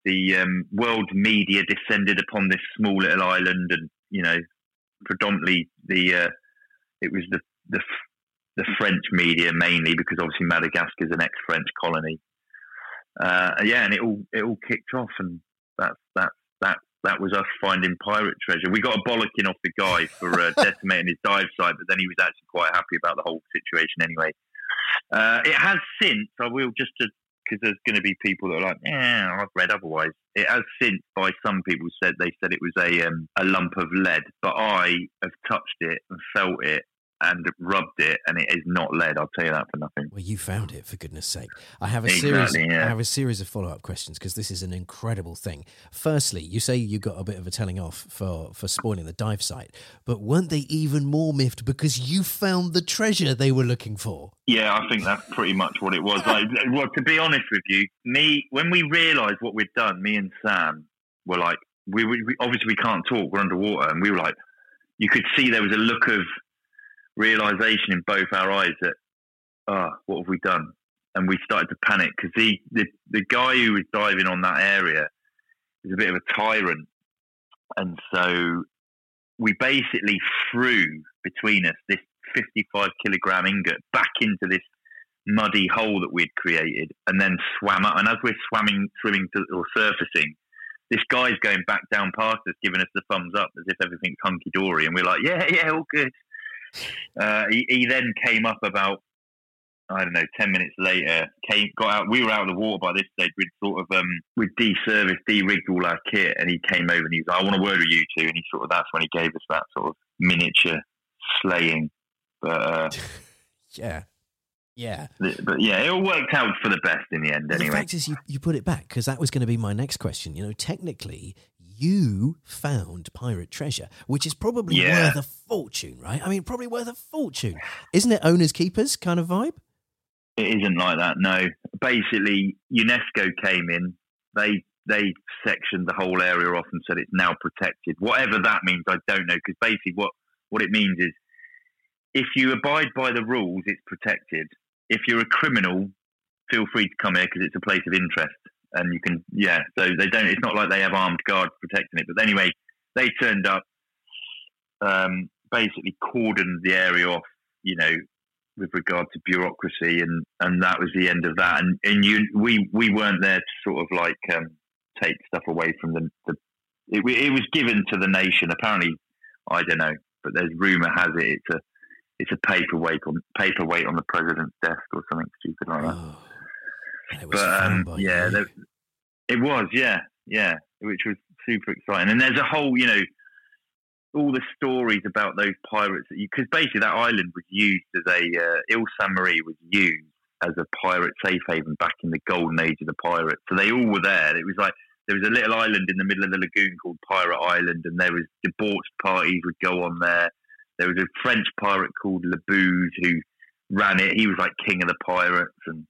The um, world media descended upon this small little island, and you know, predominantly the uh, it was the the the French media mainly because obviously Madagascar is an ex-French colony. Uh, yeah, and it all it all kicked off, and that's that that that was us finding pirate treasure. We got a bollocking off the guy for uh, decimating his dive site, but then he was actually quite happy about the whole situation anyway. Uh, it has since, I will just because there's going to be people that are like, yeah, I've read otherwise. It has since, by some people said they said it was a um, a lump of lead, but I have touched it and felt it and rubbed it, and it is not lead. I'll tell you that for nothing. Well, you found it for goodness sake. I have a Exactly, series. yeah. I have a series of follow up questions because this is an incredible thing. Firstly, you say you got a bit of a telling off for for spoiling the dive site, but weren't they even more miffed because you found the treasure they were looking for? Yeah, I think that's pretty much what it was. Like, well, to be honest with you, me when we realised what we'd done, me and Sam were like, we, we we- obviously we can't talk, we're underwater, and we were like, you could see there was a look of realization in both our eyes that, ah, what have we done? And we started to panic because the, the the guy who was diving on that area is a bit of a tyrant, and so we basically threw between us this 55 kilogram ingot back into this muddy hole that we'd created and then swam up. And as we're swimming, swimming to, or surfacing, this guy's going back down past us, giving us the thumbs up as if everything's hunky dory. And we're like, yeah, yeah, all good. Uh, he, he then came up about, I don't know, 10 minutes later, came, got out. We were out of the water by this stage. We'd sort of, um, we'd de-serviced, de-rigged all our kit. And he came over and he was like, I want a word with you two. And he sort of, that's when he gave us that sort of miniature slaying. But, uh, Yeah, yeah. but yeah, it all worked out for the best in the end Well, The anyway. fact is, you, you put it back because that was going to be my next question. You know, technically, you found pirate treasure, which is probably Yeah. worth a fortune, right? I mean, probably worth a fortune. Isn't it owners keepers kind of vibe? It isn't like that. No, basically, UNESCO came in. They they sectioned the whole area off and said it's now protected. Whatever that means, I don't know. Because basically, what what it means is, if you abide by the rules, it's protected. If you're a criminal, feel free to come here because it's a place of interest, and you can yeah. So they don't. It's not like they have armed guards protecting it. But anyway, they turned up, um, basically cordoned the area off. You know, with regard to bureaucracy, and and that was the end of that. And and you, we we weren't there to sort of like um, take stuff away from the. the it, it was given to the nation. Apparently, I don't know, but there's rumor has it it's a it's a paperweight on paperweight on the president's desk or something stupid like that. Oh, it was but um, yeah, there, it was, yeah, yeah, which was super exciting. And there's a whole, you know, all the stories about those pirates that you because basically that island was used as a uh, Ile Sainte Marie was used as a pirate safe haven back in the golden age of the pirates. So they all were there. It was like there was a little island in the middle of the lagoon called Pirate Island, and there was debauched parties would go on there. There was a French pirate called La Buse who ran it. He was like king of the pirates, and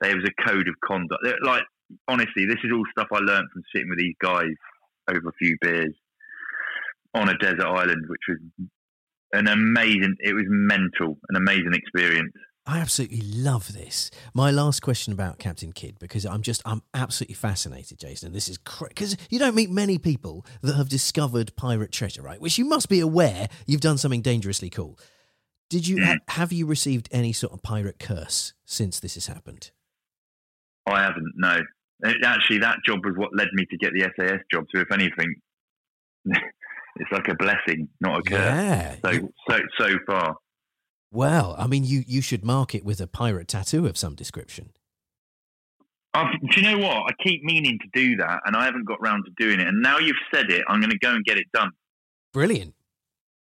there was a code of conduct. Like honestly, this is all stuff I learned from sitting with these guys over a few beers on a desert island, which was an amazing. It was mental, an amazing experience. I absolutely love this. My last question about Captain Kidd, because I'm just, I'm absolutely fascinated, Jason. This is because you don't meet many people that have discovered pirate treasure, right? Which you must be aware you've done something dangerously cool. Did you mm. ha- have you received any sort of pirate curse since this has happened? I haven't. No, it, actually, that job was what led me to get the SAS job. So, if anything, it's like a blessing, not a curse. Yeah. So, You- so, so far. well, I mean, you you should mark it with a pirate tattoo of some description. I've, do you know what? I keep meaning to do that, and I haven't got round to doing it. And now you've said it, I'm going to go and get it done. Brilliant.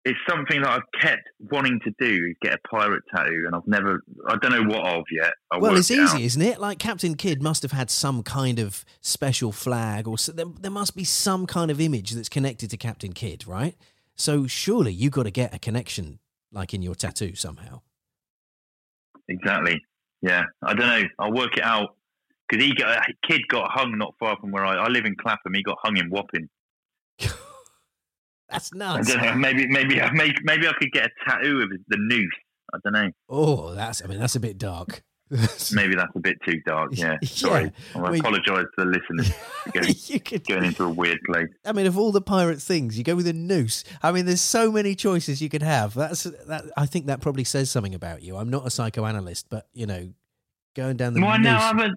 It's something that I've kept wanting to do: is get a pirate tattoo, and I've never. I don't know what of yet. I'll well, it's easy, isn't it? Like Captain Kidd must have had some kind of special flag, or so, there, there must be some kind of image that's connected to Captain Kidd, right? So surely you've got to get a connection, like in your tattoo somehow. Exactly. Yeah, I don't know. I'll work it out because he got a Kidd got hung not far from where I, I live in Clapham. He got hung in Wapping. That's I don't know. Maybe maybe I maybe, maybe I could get a tattoo of the noose. I don't know. Oh, that's. I mean, that's a bit dark. Maybe that's a bit too dark. Yeah. Yeah, Sorry. I I mean- apologise to the listeners going, you could. going into a weird place. I mean, of all the pirate things, you go with a noose. I mean, there's so many choices you could have. That's that. I think that probably says something about you. I'm not a psychoanalyst, but you know, going down the Well, noose. no, I'm a,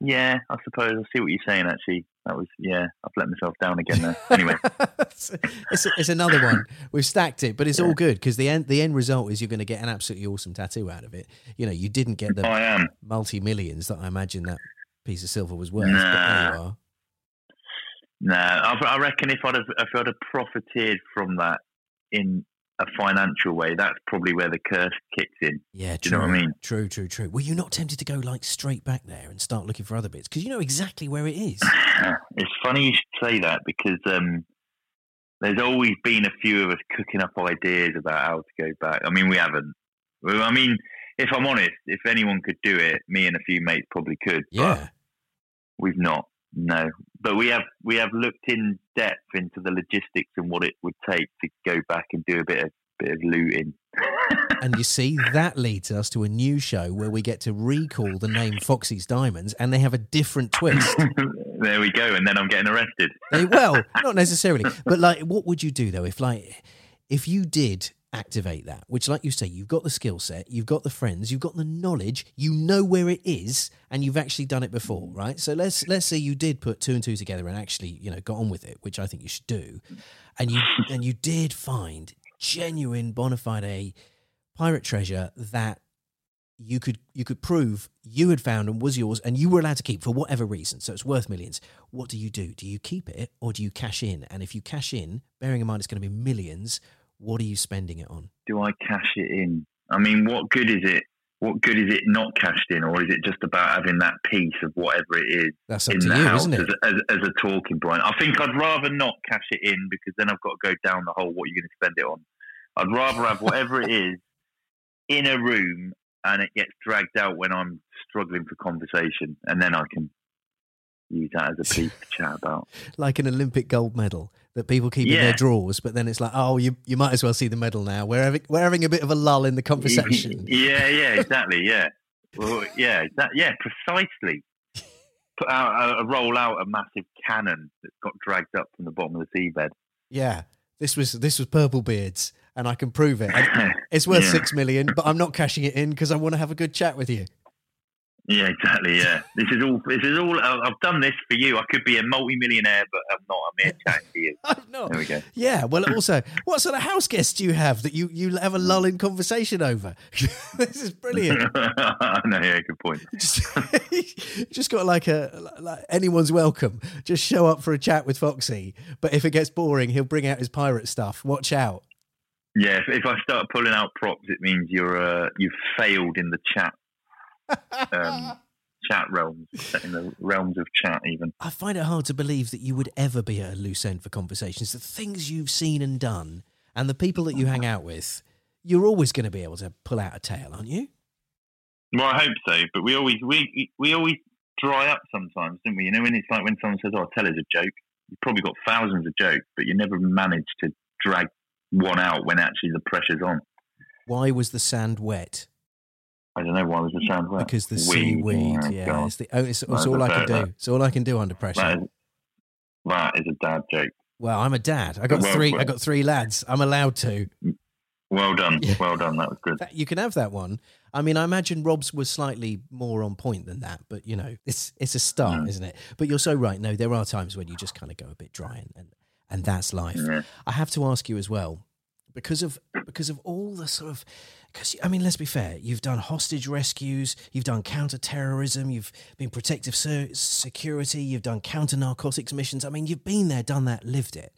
yeah, I suppose I see what you're saying. Actually, that was yeah. I've let myself down again there. Anyway, it's, it's, another one. We've stacked it, but it's all good because the end the end result is you're going to get an absolutely awesome tattoo out of it. You know, you didn't get the multi millions that I imagine that piece of silver was worth. But Nah. there you are. No, I, I reckon if I'd have if I'd have profited from that in a financial way, that's probably where the curse kicks in. Yeah, Do you know what I mean? True, true, true. Were you not tempted to go like straight back there and start looking for other bits? Because you know exactly where it is. It's funny you should say that because um, there's always been a few of us cooking up ideas about how to go back. I mean, we haven't. I mean, if I'm honest, if anyone could do it, me and a few mates probably could. but Yeah. we've not. No, but we have we have looked in depth into the logistics and what it would take to go back and do a bit of bit of looting. And you see, that leads us to a new show where we get to recall the name Foxy's Diamonds and they have a different twist. there we go, and then I'm getting arrested. They, well, not necessarily, but like, what would you do though if, like, if you did activate that? Which, like you say, you've got the skill set, you've got the friends, you've got the knowledge, you know where it is, and you've actually done it before, right? So let's let's say you did put two and two together and actually, you know, got on with it, which I think you should do, and you and you did find genuine bona fide pirate treasure that you could you could prove you had found and was yours and you were allowed to keep for whatever reason so it's worth millions what do you do do you keep it or do you cash in and if you cash in bearing in mind it's going to be millions what are you spending it on Do I cash it in? I mean, what good is it? What good is it not cashed in, or is it just about having that piece of whatever it is that's in the you house isn't it as, as, as a talking point? I think I'd rather not cash it in because then I've got to go down the whole what are you're going to spend it on. I'd rather have whatever it is in a room and it gets dragged out when I'm struggling for conversation, and then I can use that as a piece to chat about. like an olympic gold medal that people keep in their drawers but then it's like oh you you might as well see the medal now we're having, we're having a bit of a lull in the conversation yeah, yeah, exactly. Yeah, well, yeah, that, yeah, precisely. Put out a, roll out a massive cannon that's got dragged up from the bottom of the seabed. yeah this was this was purple beards and i can prove it it's worth Yeah. six million but i'm not cashing it in because i want to have a good chat with you Yeah, exactly. Yeah, this is all. This is all. I've done this for you. I could be a multi-millionaire, but I'm not. I'm here chatting to you. I'm not. There we go. Yeah. Well, also, what sort of house guests do you have that you you have a lull in conversation over? this is brilliant. no, yeah, good point. just, just got like a like anyone's welcome. Just show up for a chat with Foxy. But if it gets boring, he'll bring out his pirate stuff. Watch out. Yeah, if, if I start pulling out props, it means you're uh, you've failed in the chat um, chat realms, in the realms of chat. Even I find it hard to believe that you would ever be at a loose end for conversations. The things you've seen and done, and the people that you hang out with, you're always going to be able to pull out a tale, aren't you? well, I hope so. But we always we we always dry up sometimes, don't we? You know, when it's like when someone says, "Oh, tell us a joke," you've probably got thousands of jokes, but you never manage to drag one out when actually the pressure's on. Why was the sand wet? I don't know why was the sound wet. Because the Weed, seaweed. oh, Yeah, God. it's, the, oh, it's, it's all I can do. It's all I can do under pressure. That is, that is a dad joke. Well, I'm a dad. I got Well, three. I got three lads. I'm allowed to. Well done. Yeah. Well done. That was good. You can have that one. I mean, I imagine Rob's was slightly more on point than that, but you know, it's it's a start, Mm. isn't it? But you're so right. No, there are times when you just kind of go a bit dry, and and, and that's life. Yeah. I have to ask you as well, because of because of all the sort of. Because I mean, let's be fair. You've done hostage rescues. You've done counter-terrorism. You've been protective security. You've done counter-narcotics missions. I mean, you've been there, done that, lived it.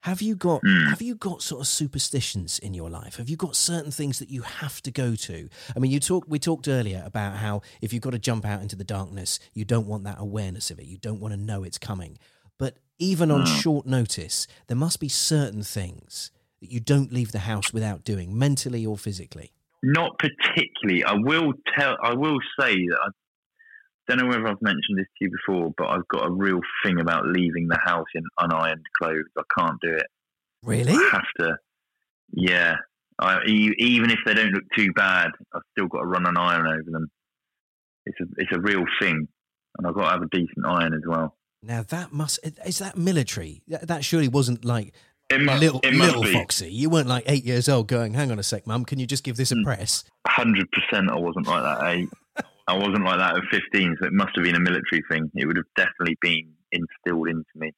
Have you got Hmm. have you got sort of superstitions in your life? Have you got certain things that you have to go to? I mean, you talk we talked earlier about how if you've got to jump out into the darkness, you don't want that awareness of it. You don't want to know it's coming. But even on Hmm. short notice, there must be certain things that you don't leave the house without doing, mentally or physically. Not particularly. I will tell. I will say that I don't know whether I've mentioned this to you before, but I've got a real thing about leaving the house in unironed clothes. I can't do it. Really? I have to. Yeah. I, even if they don't look too bad, I've still got to run an iron over them. It's a it's a real thing, and I've got to have a decent iron as well. Now that must is that military? That, surely wasn't like must, little it must little be. Foxy. You weren't like eight years old going, "Hang on a sec, mum, can you just give this a Mm. press?" hundred percent I wasn't like that at eight. I wasn't like that at fifteen, so it must have been a military thing. It would have definitely been instilled into me.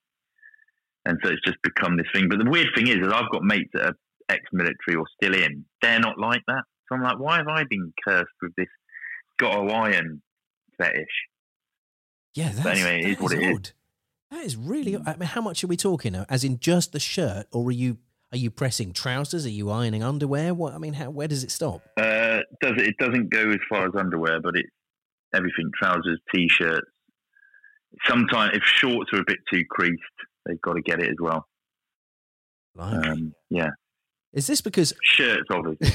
And so it's just become this thing. But the weird thing is that I've got mates that are ex military or still in. They're not like that. So I'm like, why have I been cursed with this got iron fetish? Yeah, that's, anyway, it is that what it is. That is really. I mean, how much are we talking? As in just the shirt, or are you are you pressing trousers? Are you ironing underwear? What I mean, how, where does it stop? Uh, does it, it doesn't go as far as underwear, but it's everything: trousers, t-shirts. Sometimes, if shorts are a bit too creased, they've got to get it as well. Um, yeah, is this because shirts, obviously.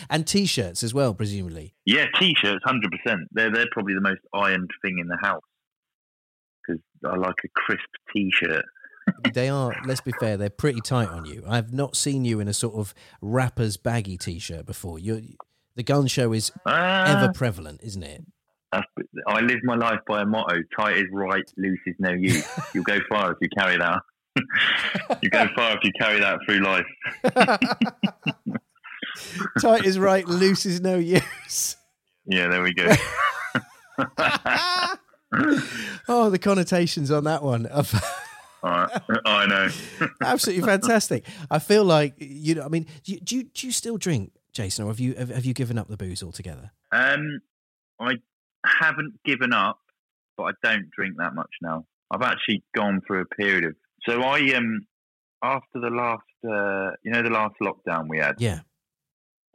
and t-shirts as well, presumably? yeah, t-shirts, hundred percent. They're they're probably the most ironed thing in the house because I like a crisp t-shirt. they are. Let's be fair; they're pretty tight on you. I've not seen you in a sort of rapper's baggy t-shirt before. You, the gun show is Ah, ever prevalent, isn't it? I live my life by a motto: tight is right, loose is no use. You'll go far if you carry that. you go far if you carry that through life. tight is right, loose is no use. Yeah, there we go. oh, the connotations on that one. right. I know. Absolutely fantastic. I feel like you know. I mean, do you, do you, do you still drink, Jason, or have you have, have you given up the booze altogether? Um, I haven't given up, but I don't drink that much now. I've actually gone through a period of. So I um after the last uh, you know the last lockdown we had Yeah,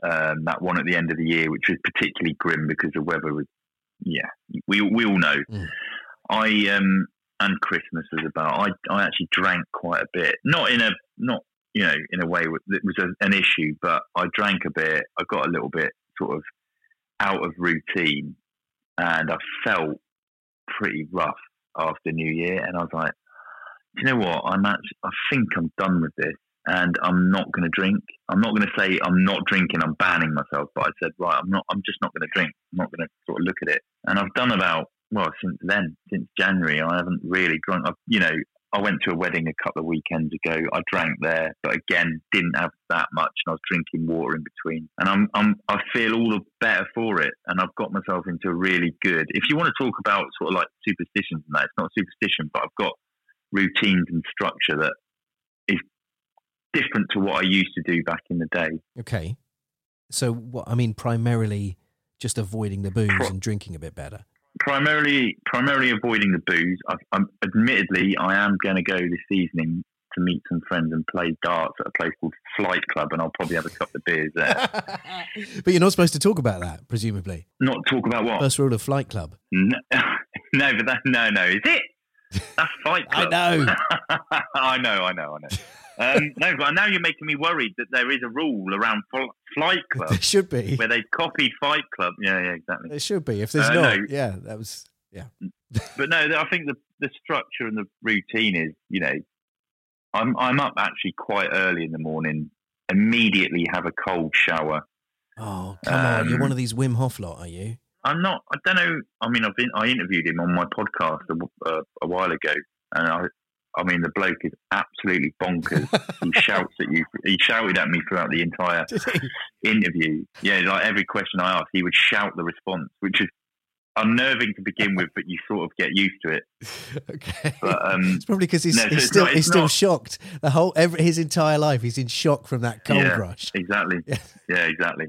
um, that one at the end of the year, which was particularly grim because the weather was yeah we we all know. Mm. I um and Christmas was about. I I actually drank quite a bit, not in a not you know in a way that was a, an issue, but I drank a bit. I got a little bit sort of out of routine, and I felt pretty rough after New Year, and I was like, "Do you know what? I'm actually, I think I'm done with this, and I'm not going to drink. I'm not going to say I'm not drinking. I'm banning myself, but I said, right, I'm not. I'm just not going to drink. I'm not going to sort of look at it. And I've done about well since then, since January. I haven't really drunk. I've, you know, I went to a wedding a couple of weekends ago. I drank there, but again, didn't have that much, and I was drinking water in between. And I'm, I'm, I feel all the better for it, and I've got myself into a really good. If you want to talk about sort of like superstitions and that, it's not superstition, but I've got routines and structure that different to what I used to do back in the day. Okay. So, what I mean, primarily just avoiding the booze and drinking a bit better. Primarily, primarily avoiding the booze. I, I'm, admittedly, I am going to go this evening to meet some friends and play darts at a place called Flight Club, and I'll probably have a couple of beers there. but you're not supposed to talk about that, presumably. Not talk about what? First rule of Flight Club. No, no but that no, no, is it? That's Fight Club. I know. I know, I know, I know. Um, no, but now you're making me worried that there is a rule around fl- Flight Club. There should be. Where they've copied Fight Club. Yeah, yeah, exactly. There should be. If there's Uh, not, no. yeah, that was, yeah. but no, I think the the structure and the routine is, you know, I'm I'm up actually quite early in the morning. Immediately have a cold shower. Oh, come on. You're Um, one of these Wim Hof lot, are you? I'm not. I don't know. I mean, I've been. I interviewed him on my podcast a, a, a while ago, and I. I mean, the bloke is absolutely bonkers. he shouts at you. He shouted at me throughout the entire interview. Yeah, like every question I asked, he would shout the response, which is unnerving to begin with, but you sort of get used to it. Okay. But um, it's probably because he's, no, he's still not- he's still not- shocked. The whole every, his entire life, he's in shock from that cold yeah, rush. Exactly. Yeah. Yeah. exactly.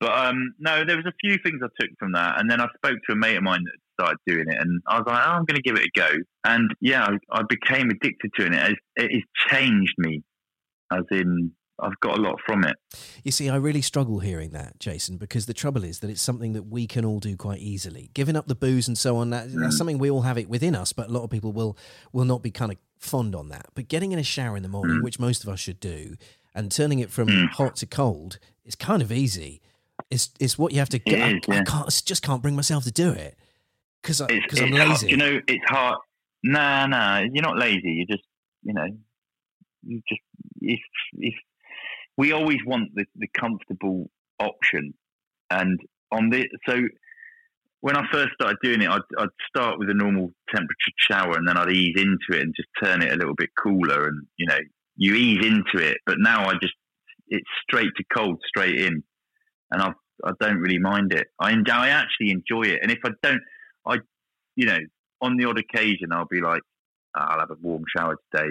But um, no, there was a few things I took from that, and then I spoke to a mate of mine that started doing it, and I was like, oh, I'm going to give it a go. And yeah, I, I became addicted to it. It has, it has changed me, as in I've got a lot from it. You see, I really struggle hearing that, Jason, because the trouble is that it's something that we can all do quite easily. Giving up the booze and so on, that, Mm. that's something we all have it within us, but a lot of people will will not be kind of fond on that. But getting in a shower in the morning, Mm. which most of us should do, and turning it from Mm. hot to cold is kind of easy. It's it's what you have to. It get. I, is, I can't I just can't bring myself to do it because I'm it's hard- lazy. you know, it's hard. Nah, nah, you're not lazy. You just, you know, you just if if we always want the, the comfortable option, and on the so when I first started doing it, I'd, I'd start with a normal temperature shower, and then I'd ease into it and just turn it a little bit cooler, and you know, you ease into it. But now I just it's straight to cold, straight in, and I I don't really mind it. I I actually enjoy it, and if I don't, I you know, on the odd occasion, I'll be like, "Ah, I'll have a warm shower today.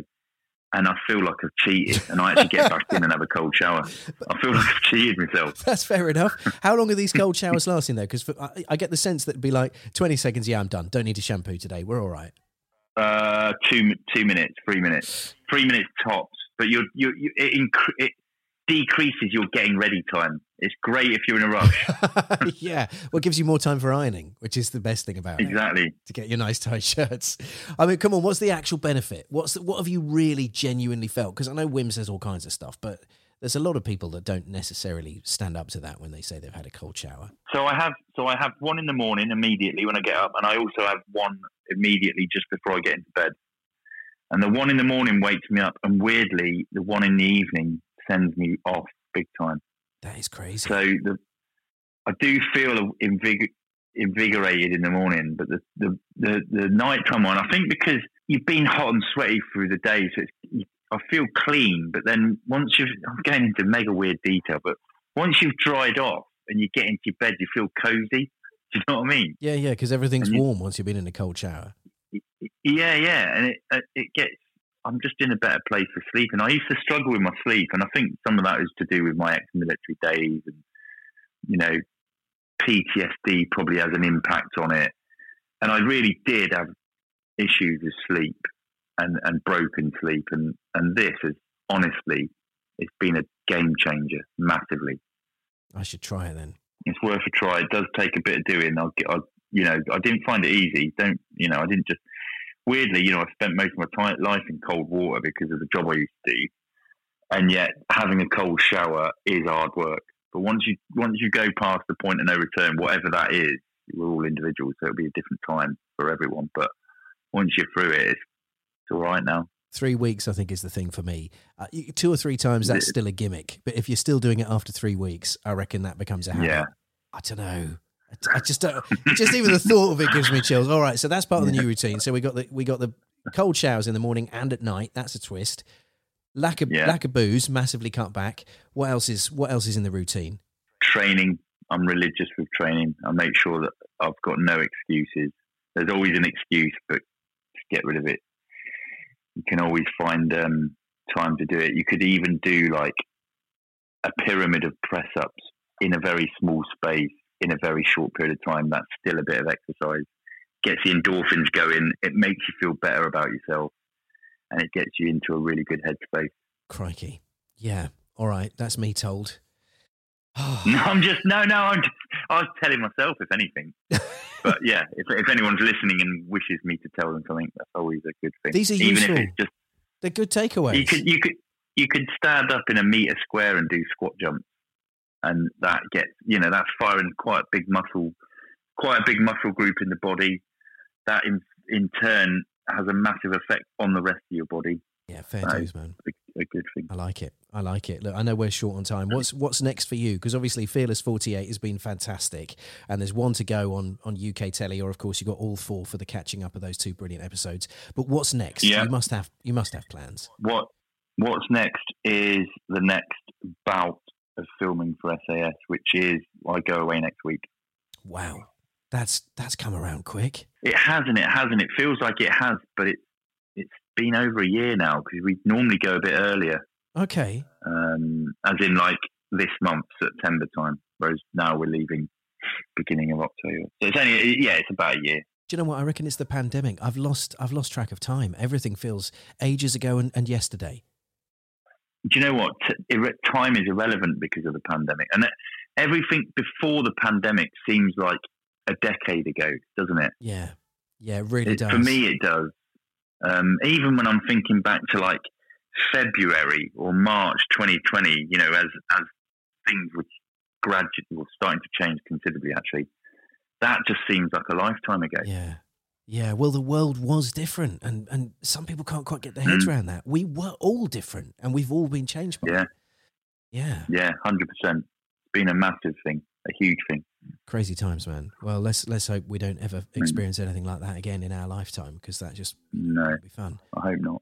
And I feel like I've cheated, and I actually get back in and have a cold shower. I feel like I've cheated myself. That's fair enough. How long are these cold showers lasting though? Because I, I get the sense that it'd be like twenty seconds. Yeah, I'm done. Don't need to shampoo today. We're all right. Uh, two two minutes, three minutes, three minutes tops. But you're, you you it, incre- it decreases your getting ready time. It's great if you're in a rush. yeah. Well, it gives you more time for ironing, which is the best thing about it. exactly. To get your nice tight shirts. I mean, come on. What's the actual benefit? What's the, what have you really genuinely felt? Because I know Wim says all kinds of stuff, but there's a lot of people that don't necessarily stand up to that when they say they've had a cold shower. So I have so I have one in the morning immediately when I get up, and I also have one immediately just before I get into bed. And the one in the morning wakes me up, and weirdly, the one in the evening sends me off big time. That is crazy. So the I do feel invig- invigorated in the morning, but the the the, the nighttime one, I think because you've been hot and sweaty through the day, so you, I feel clean. But then once you've, I'm going into mega weird detail, but once you've dried off and you get into your bed, you feel cozy. Do you know what I mean? yeah, yeah, because everything's you- warm once you've been in a cold shower. Yeah, yeah, and it uh, it gets. I'm just in a better place for sleep. And I used to struggle with my sleep, and I think some of that is to do with my ex-military days, and you know, PTSD probably has an impact on it. And I really did have issues with sleep and and broken sleep, and and this is honestly, it's been a game changer massively. I should try it then. It's worth a try. It does take a bit of doing. I'll get, I, you know, I didn't find it easy. Don't, you know, I didn't just, weirdly, you know, I spent most of my life in cold water because of the job I used to do. And yet having a cold shower is hard work. But once you, once you go past the point of no return, whatever that is, we're all individuals. So it'll be a different time for everyone. But once you're through it, it's, it's all right now. Three weeks, I think, is the thing for me. Uh, two or three times, that's still a gimmick. But if you're still doing it after three weeks, I reckon that becomes a habit. Yeah. I don't know. I- just don't. just even the thought of it gives me chills. All right, so that's part of the new routine. So we got the we got the cold showers in the morning and at night. That's a twist. Lack of Yeah. lack of booze, massively cut back. What else is what else is in the routine? Training. I'm religious with training. I make sure that I've got no excuses. There's always an excuse, but just get rid of it. You can always find um, time to do it. You could even do like a pyramid of press ups in a very small space in a very short period of time. That's still a bit of exercise. Gets the endorphins going. It makes you feel better about yourself, and it gets you into a really good headspace. Crikey. Yeah. All right. That's me told. No, I'm just no, no. I'm just. I was telling myself, if anything. But yeah, if, if anyone's listening and wishes me to tell them something, that's always a good thing. These are even useful. if it's just They're good takeaways. you could you could you could stand up in a meter square and do squat jumps, and that gets you know that's firing quite a big muscle, quite a big muscle group in the body. That in in turn has a massive effect on the rest of your body. yeah, fair No. dues, man. A, a good thing. I like it. I like it. Look, I know we're short on time. What's what's next for you? Because obviously, Fearless Forty Eight has been fantastic, and there's one to go on on UK telly, or of course, you got All 4 for the catching up of those two brilliant episodes. But what's next? Yeah. You must have you must have plans. What What's next is the next bout of filming for SAS, which is I go away next week. Wow, that's that's come around quick. It hasn't. It hasn't. It feels like it has, but it it's been over a year now because we normally go a bit earlier, Okay, um, as in like this month, September time. Whereas now we're leaving beginning of October. So it's only yeah, it's about a year. do you know what? I reckon it's the pandemic. I've lost I've lost track of time. Everything feels ages ago and, and yesterday. Do you know what? Time is irrelevant because of the pandemic, and everything before the pandemic seems like a decade ago, doesn't it? Yeah, yeah, it really It- does. For me, it does. Um, even when I'm thinking back to like February or March 2020, you know, as as things were gradually well, starting to change considerably, actually, that just seems like a lifetime ago. Yeah. Yeah, well, the world was different, and, and some people can't quite get their heads Mm. around that. We were all different, and we've all been changed by Yeah. it. Yeah, Yeah, hundred percent. It's been a massive thing, a huge thing. crazy times, man. Well, let's let's hope we don't ever Mm. experience anything like that again in our lifetime, because that just No, won't be fun. I hope not.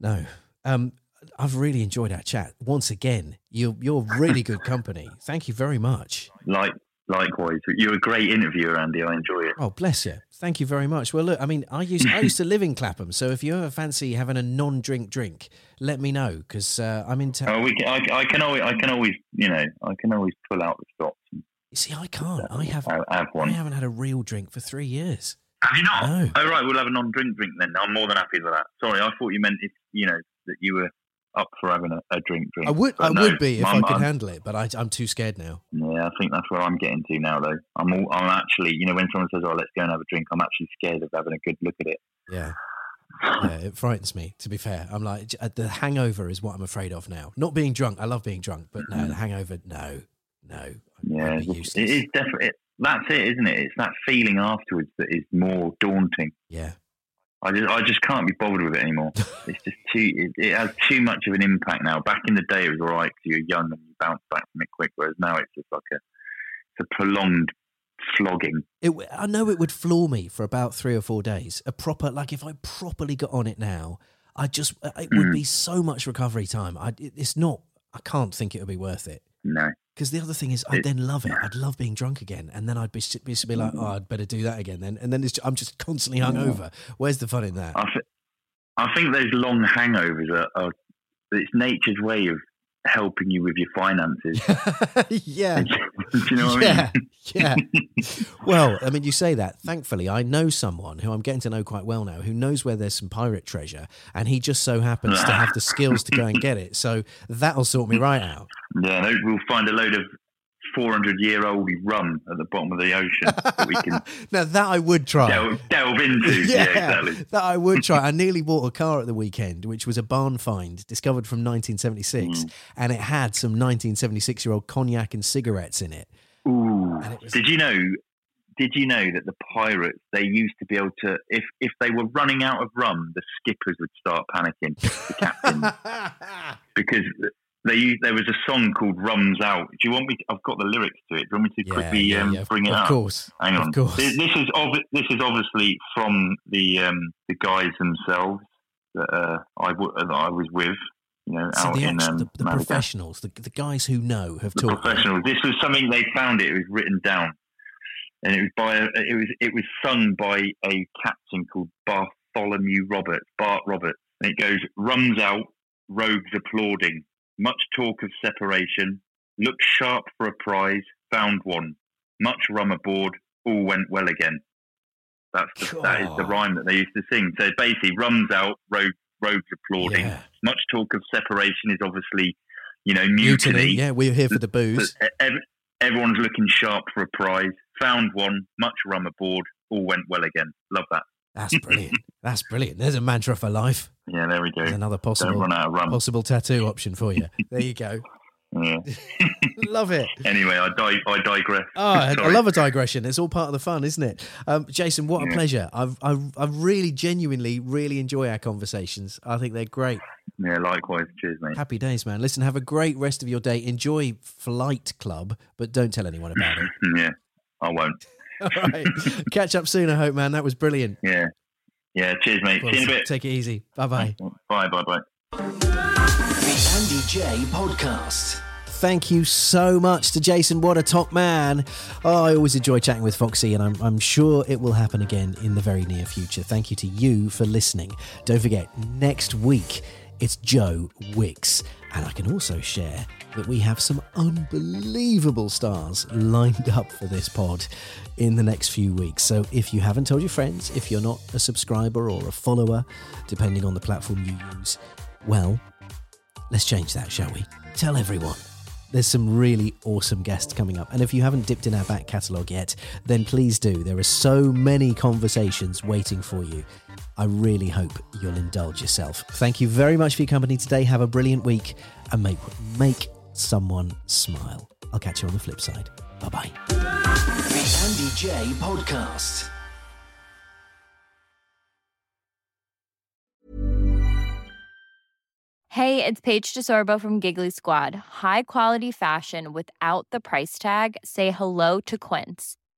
No, um, I've really enjoyed our chat. Once again, you're you're really good company. Thank you very much. Like likewise, you're a great interviewer, Andy. I enjoy it. Oh, bless you. Thank you very much. Well, look, I mean, I used I used to live in Clapham, so if you ever fancy having a non-drink drink, let me know because uh, I'm in town. Oh, we can, I, I can always, I can always, you know, I can always pull out the stops You see, I can't. I have. I have, have I one. haven't had a real drink for three years. Have you not? No. Oh, right. We'll have a non-drink drink then. I'm more than happy with that. Sorry, I thought you meant if you know that you were up for having a, a drink drink. I would I no, would be if I I'm- could I'm- handle it, but I, I'm too scared now. Yeah, I think that's where I'm getting to now, though. I'm all, I'm actually, you know, when someone says, "Oh, let's go and have a drink," I'm actually scared of having a good look at it. Yeah. Yeah, it frightens me. To be fair, I'm like uh, the hangover is what I'm afraid of now. Not being drunk, I love being drunk, but no, the hangover, no, no, Yeah, be it's- useless. it is definitely. That's it, isn't it? It's that feeling afterwards that is more daunting. Yeah, I just, I just can't be bothered with it anymore. it's just too, it, it has too much of an impact now. Back in the day, it was all right because you're young and you bounce back from it quick. Whereas now, it's just like a, it's a prolonged flogging. it. I know it would floor me for about three or four days. A proper like if I properly got on it now, I just it would Mm. be so much recovery time. I it, it's not. I can't think it would be worth it. No, Because the other thing is, I'd then love it. I'd love being drunk again, and then I'd be, be, be like, mm. "Oh, I'd better do that again." Then, and then it's, I'm just constantly hungover. Where's the fun in that? I, th- I think those long hangovers are, are it's nature's way of helping you with your finances. yeah, Do you know what yeah, I mean? yeah. Well, I mean, you say that. Thankfully, I know someone who I'm getting to know quite well now, who knows where there's some pirate treasure, and he just so happens to have the skills to go and get it. So that'll sort me right out. Yeah, we'll find a load of 400 year old rum at the bottom of the ocean that we can now that I would try. delve, delve into. yeah. exactly. that I would try. I nearly bought a car at the weekend, which was a barn find discovered from 1976, Mm. and it had some 1976 year old cognac and cigarettes in it. Ooh. It was- Did you know? Did you know that the pirates they used to be able to if if they were running out of rum, the skippers would start panicking, the captain, because they there was a song called "Rums Out." Do you want me? To, I've got the lyrics to it. Do you want me to Yeah, quickly yeah, um, yeah, bring it of up? Of course, Hang of on. course. This, this is obvi- this is obviously from the um, the guys themselves that uh, I w- that I was with. You know, So out the, in um, the, the professionals, the, the guys who know, have the taught professionals. This was something they found. It, it was written down, and it was by a, it was it was sung by a captain called Bartholomew Roberts, Bart Roberts, and it goes: "Rums out, rogues applauding. Much talk of separation. Looked sharp for a prize. Found one. Much rum aboard. All went well again." That's the, that is the rhyme that they used to sing. So basically, rums out, rogues rogues applauding. Yeah. Much talk of separation is obviously, you know, Mutiny. mutiny. Yeah, we're here for the booze. Everyone's looking sharp for a prize. Found one, much rum aboard. All went well again. Love that. That's brilliant. That's brilliant. There's a mantra for life. Yeah, there we go. There's another possible run out of rum. possible tattoo option for you. There you go. Yeah. Love it. Anyway, I, di- I digress. Oh, I, love a digression. It's all part of the fun, isn't it? Um, Jason, what a pleasure. I've, I, I really, genuinely, really enjoy our conversations. I think they're great. Yeah, likewise. Cheers, mate. Happy days, man. Listen, have a great rest of your day. Enjoy Flight Club, but don't tell anyone about it. Yeah, I won't. All right. Catch up soon, I hope, man. That was brilliant. Yeah. Yeah, cheers, mate. See you in a bit. Take it easy. Bye bye. Bye, bye, bye. The Andy Jaye Podcast. Thank you so much to Jason. What a top man. Oh, I always enjoy chatting with Foxy, and I'm, I'm sure it will happen again in the very near future. Thank you to you for listening. Don't forget, next week it's Joe Wicks. And I can also share that we have some unbelievable stars lined up for this pod in the next few weeks. So if you haven't told your friends, if you're not a subscriber or a follower, depending on the platform you use, well, let's change that, shall we? Tell everyone. There's some really awesome guests coming up. And if you haven't dipped in our back catalogue yet, then please do. There are so many conversations waiting for you. I really hope you'll indulge yourself. Thank you very much for your company today. Have a brilliant week and make, make someone smile. I'll catch you on the flip side. Bye bye. The Andy Jaye Podcast. Hey, it's Paige DeSorbo from Giggly Squad. High quality fashion without the price tag. Say hello to Quince.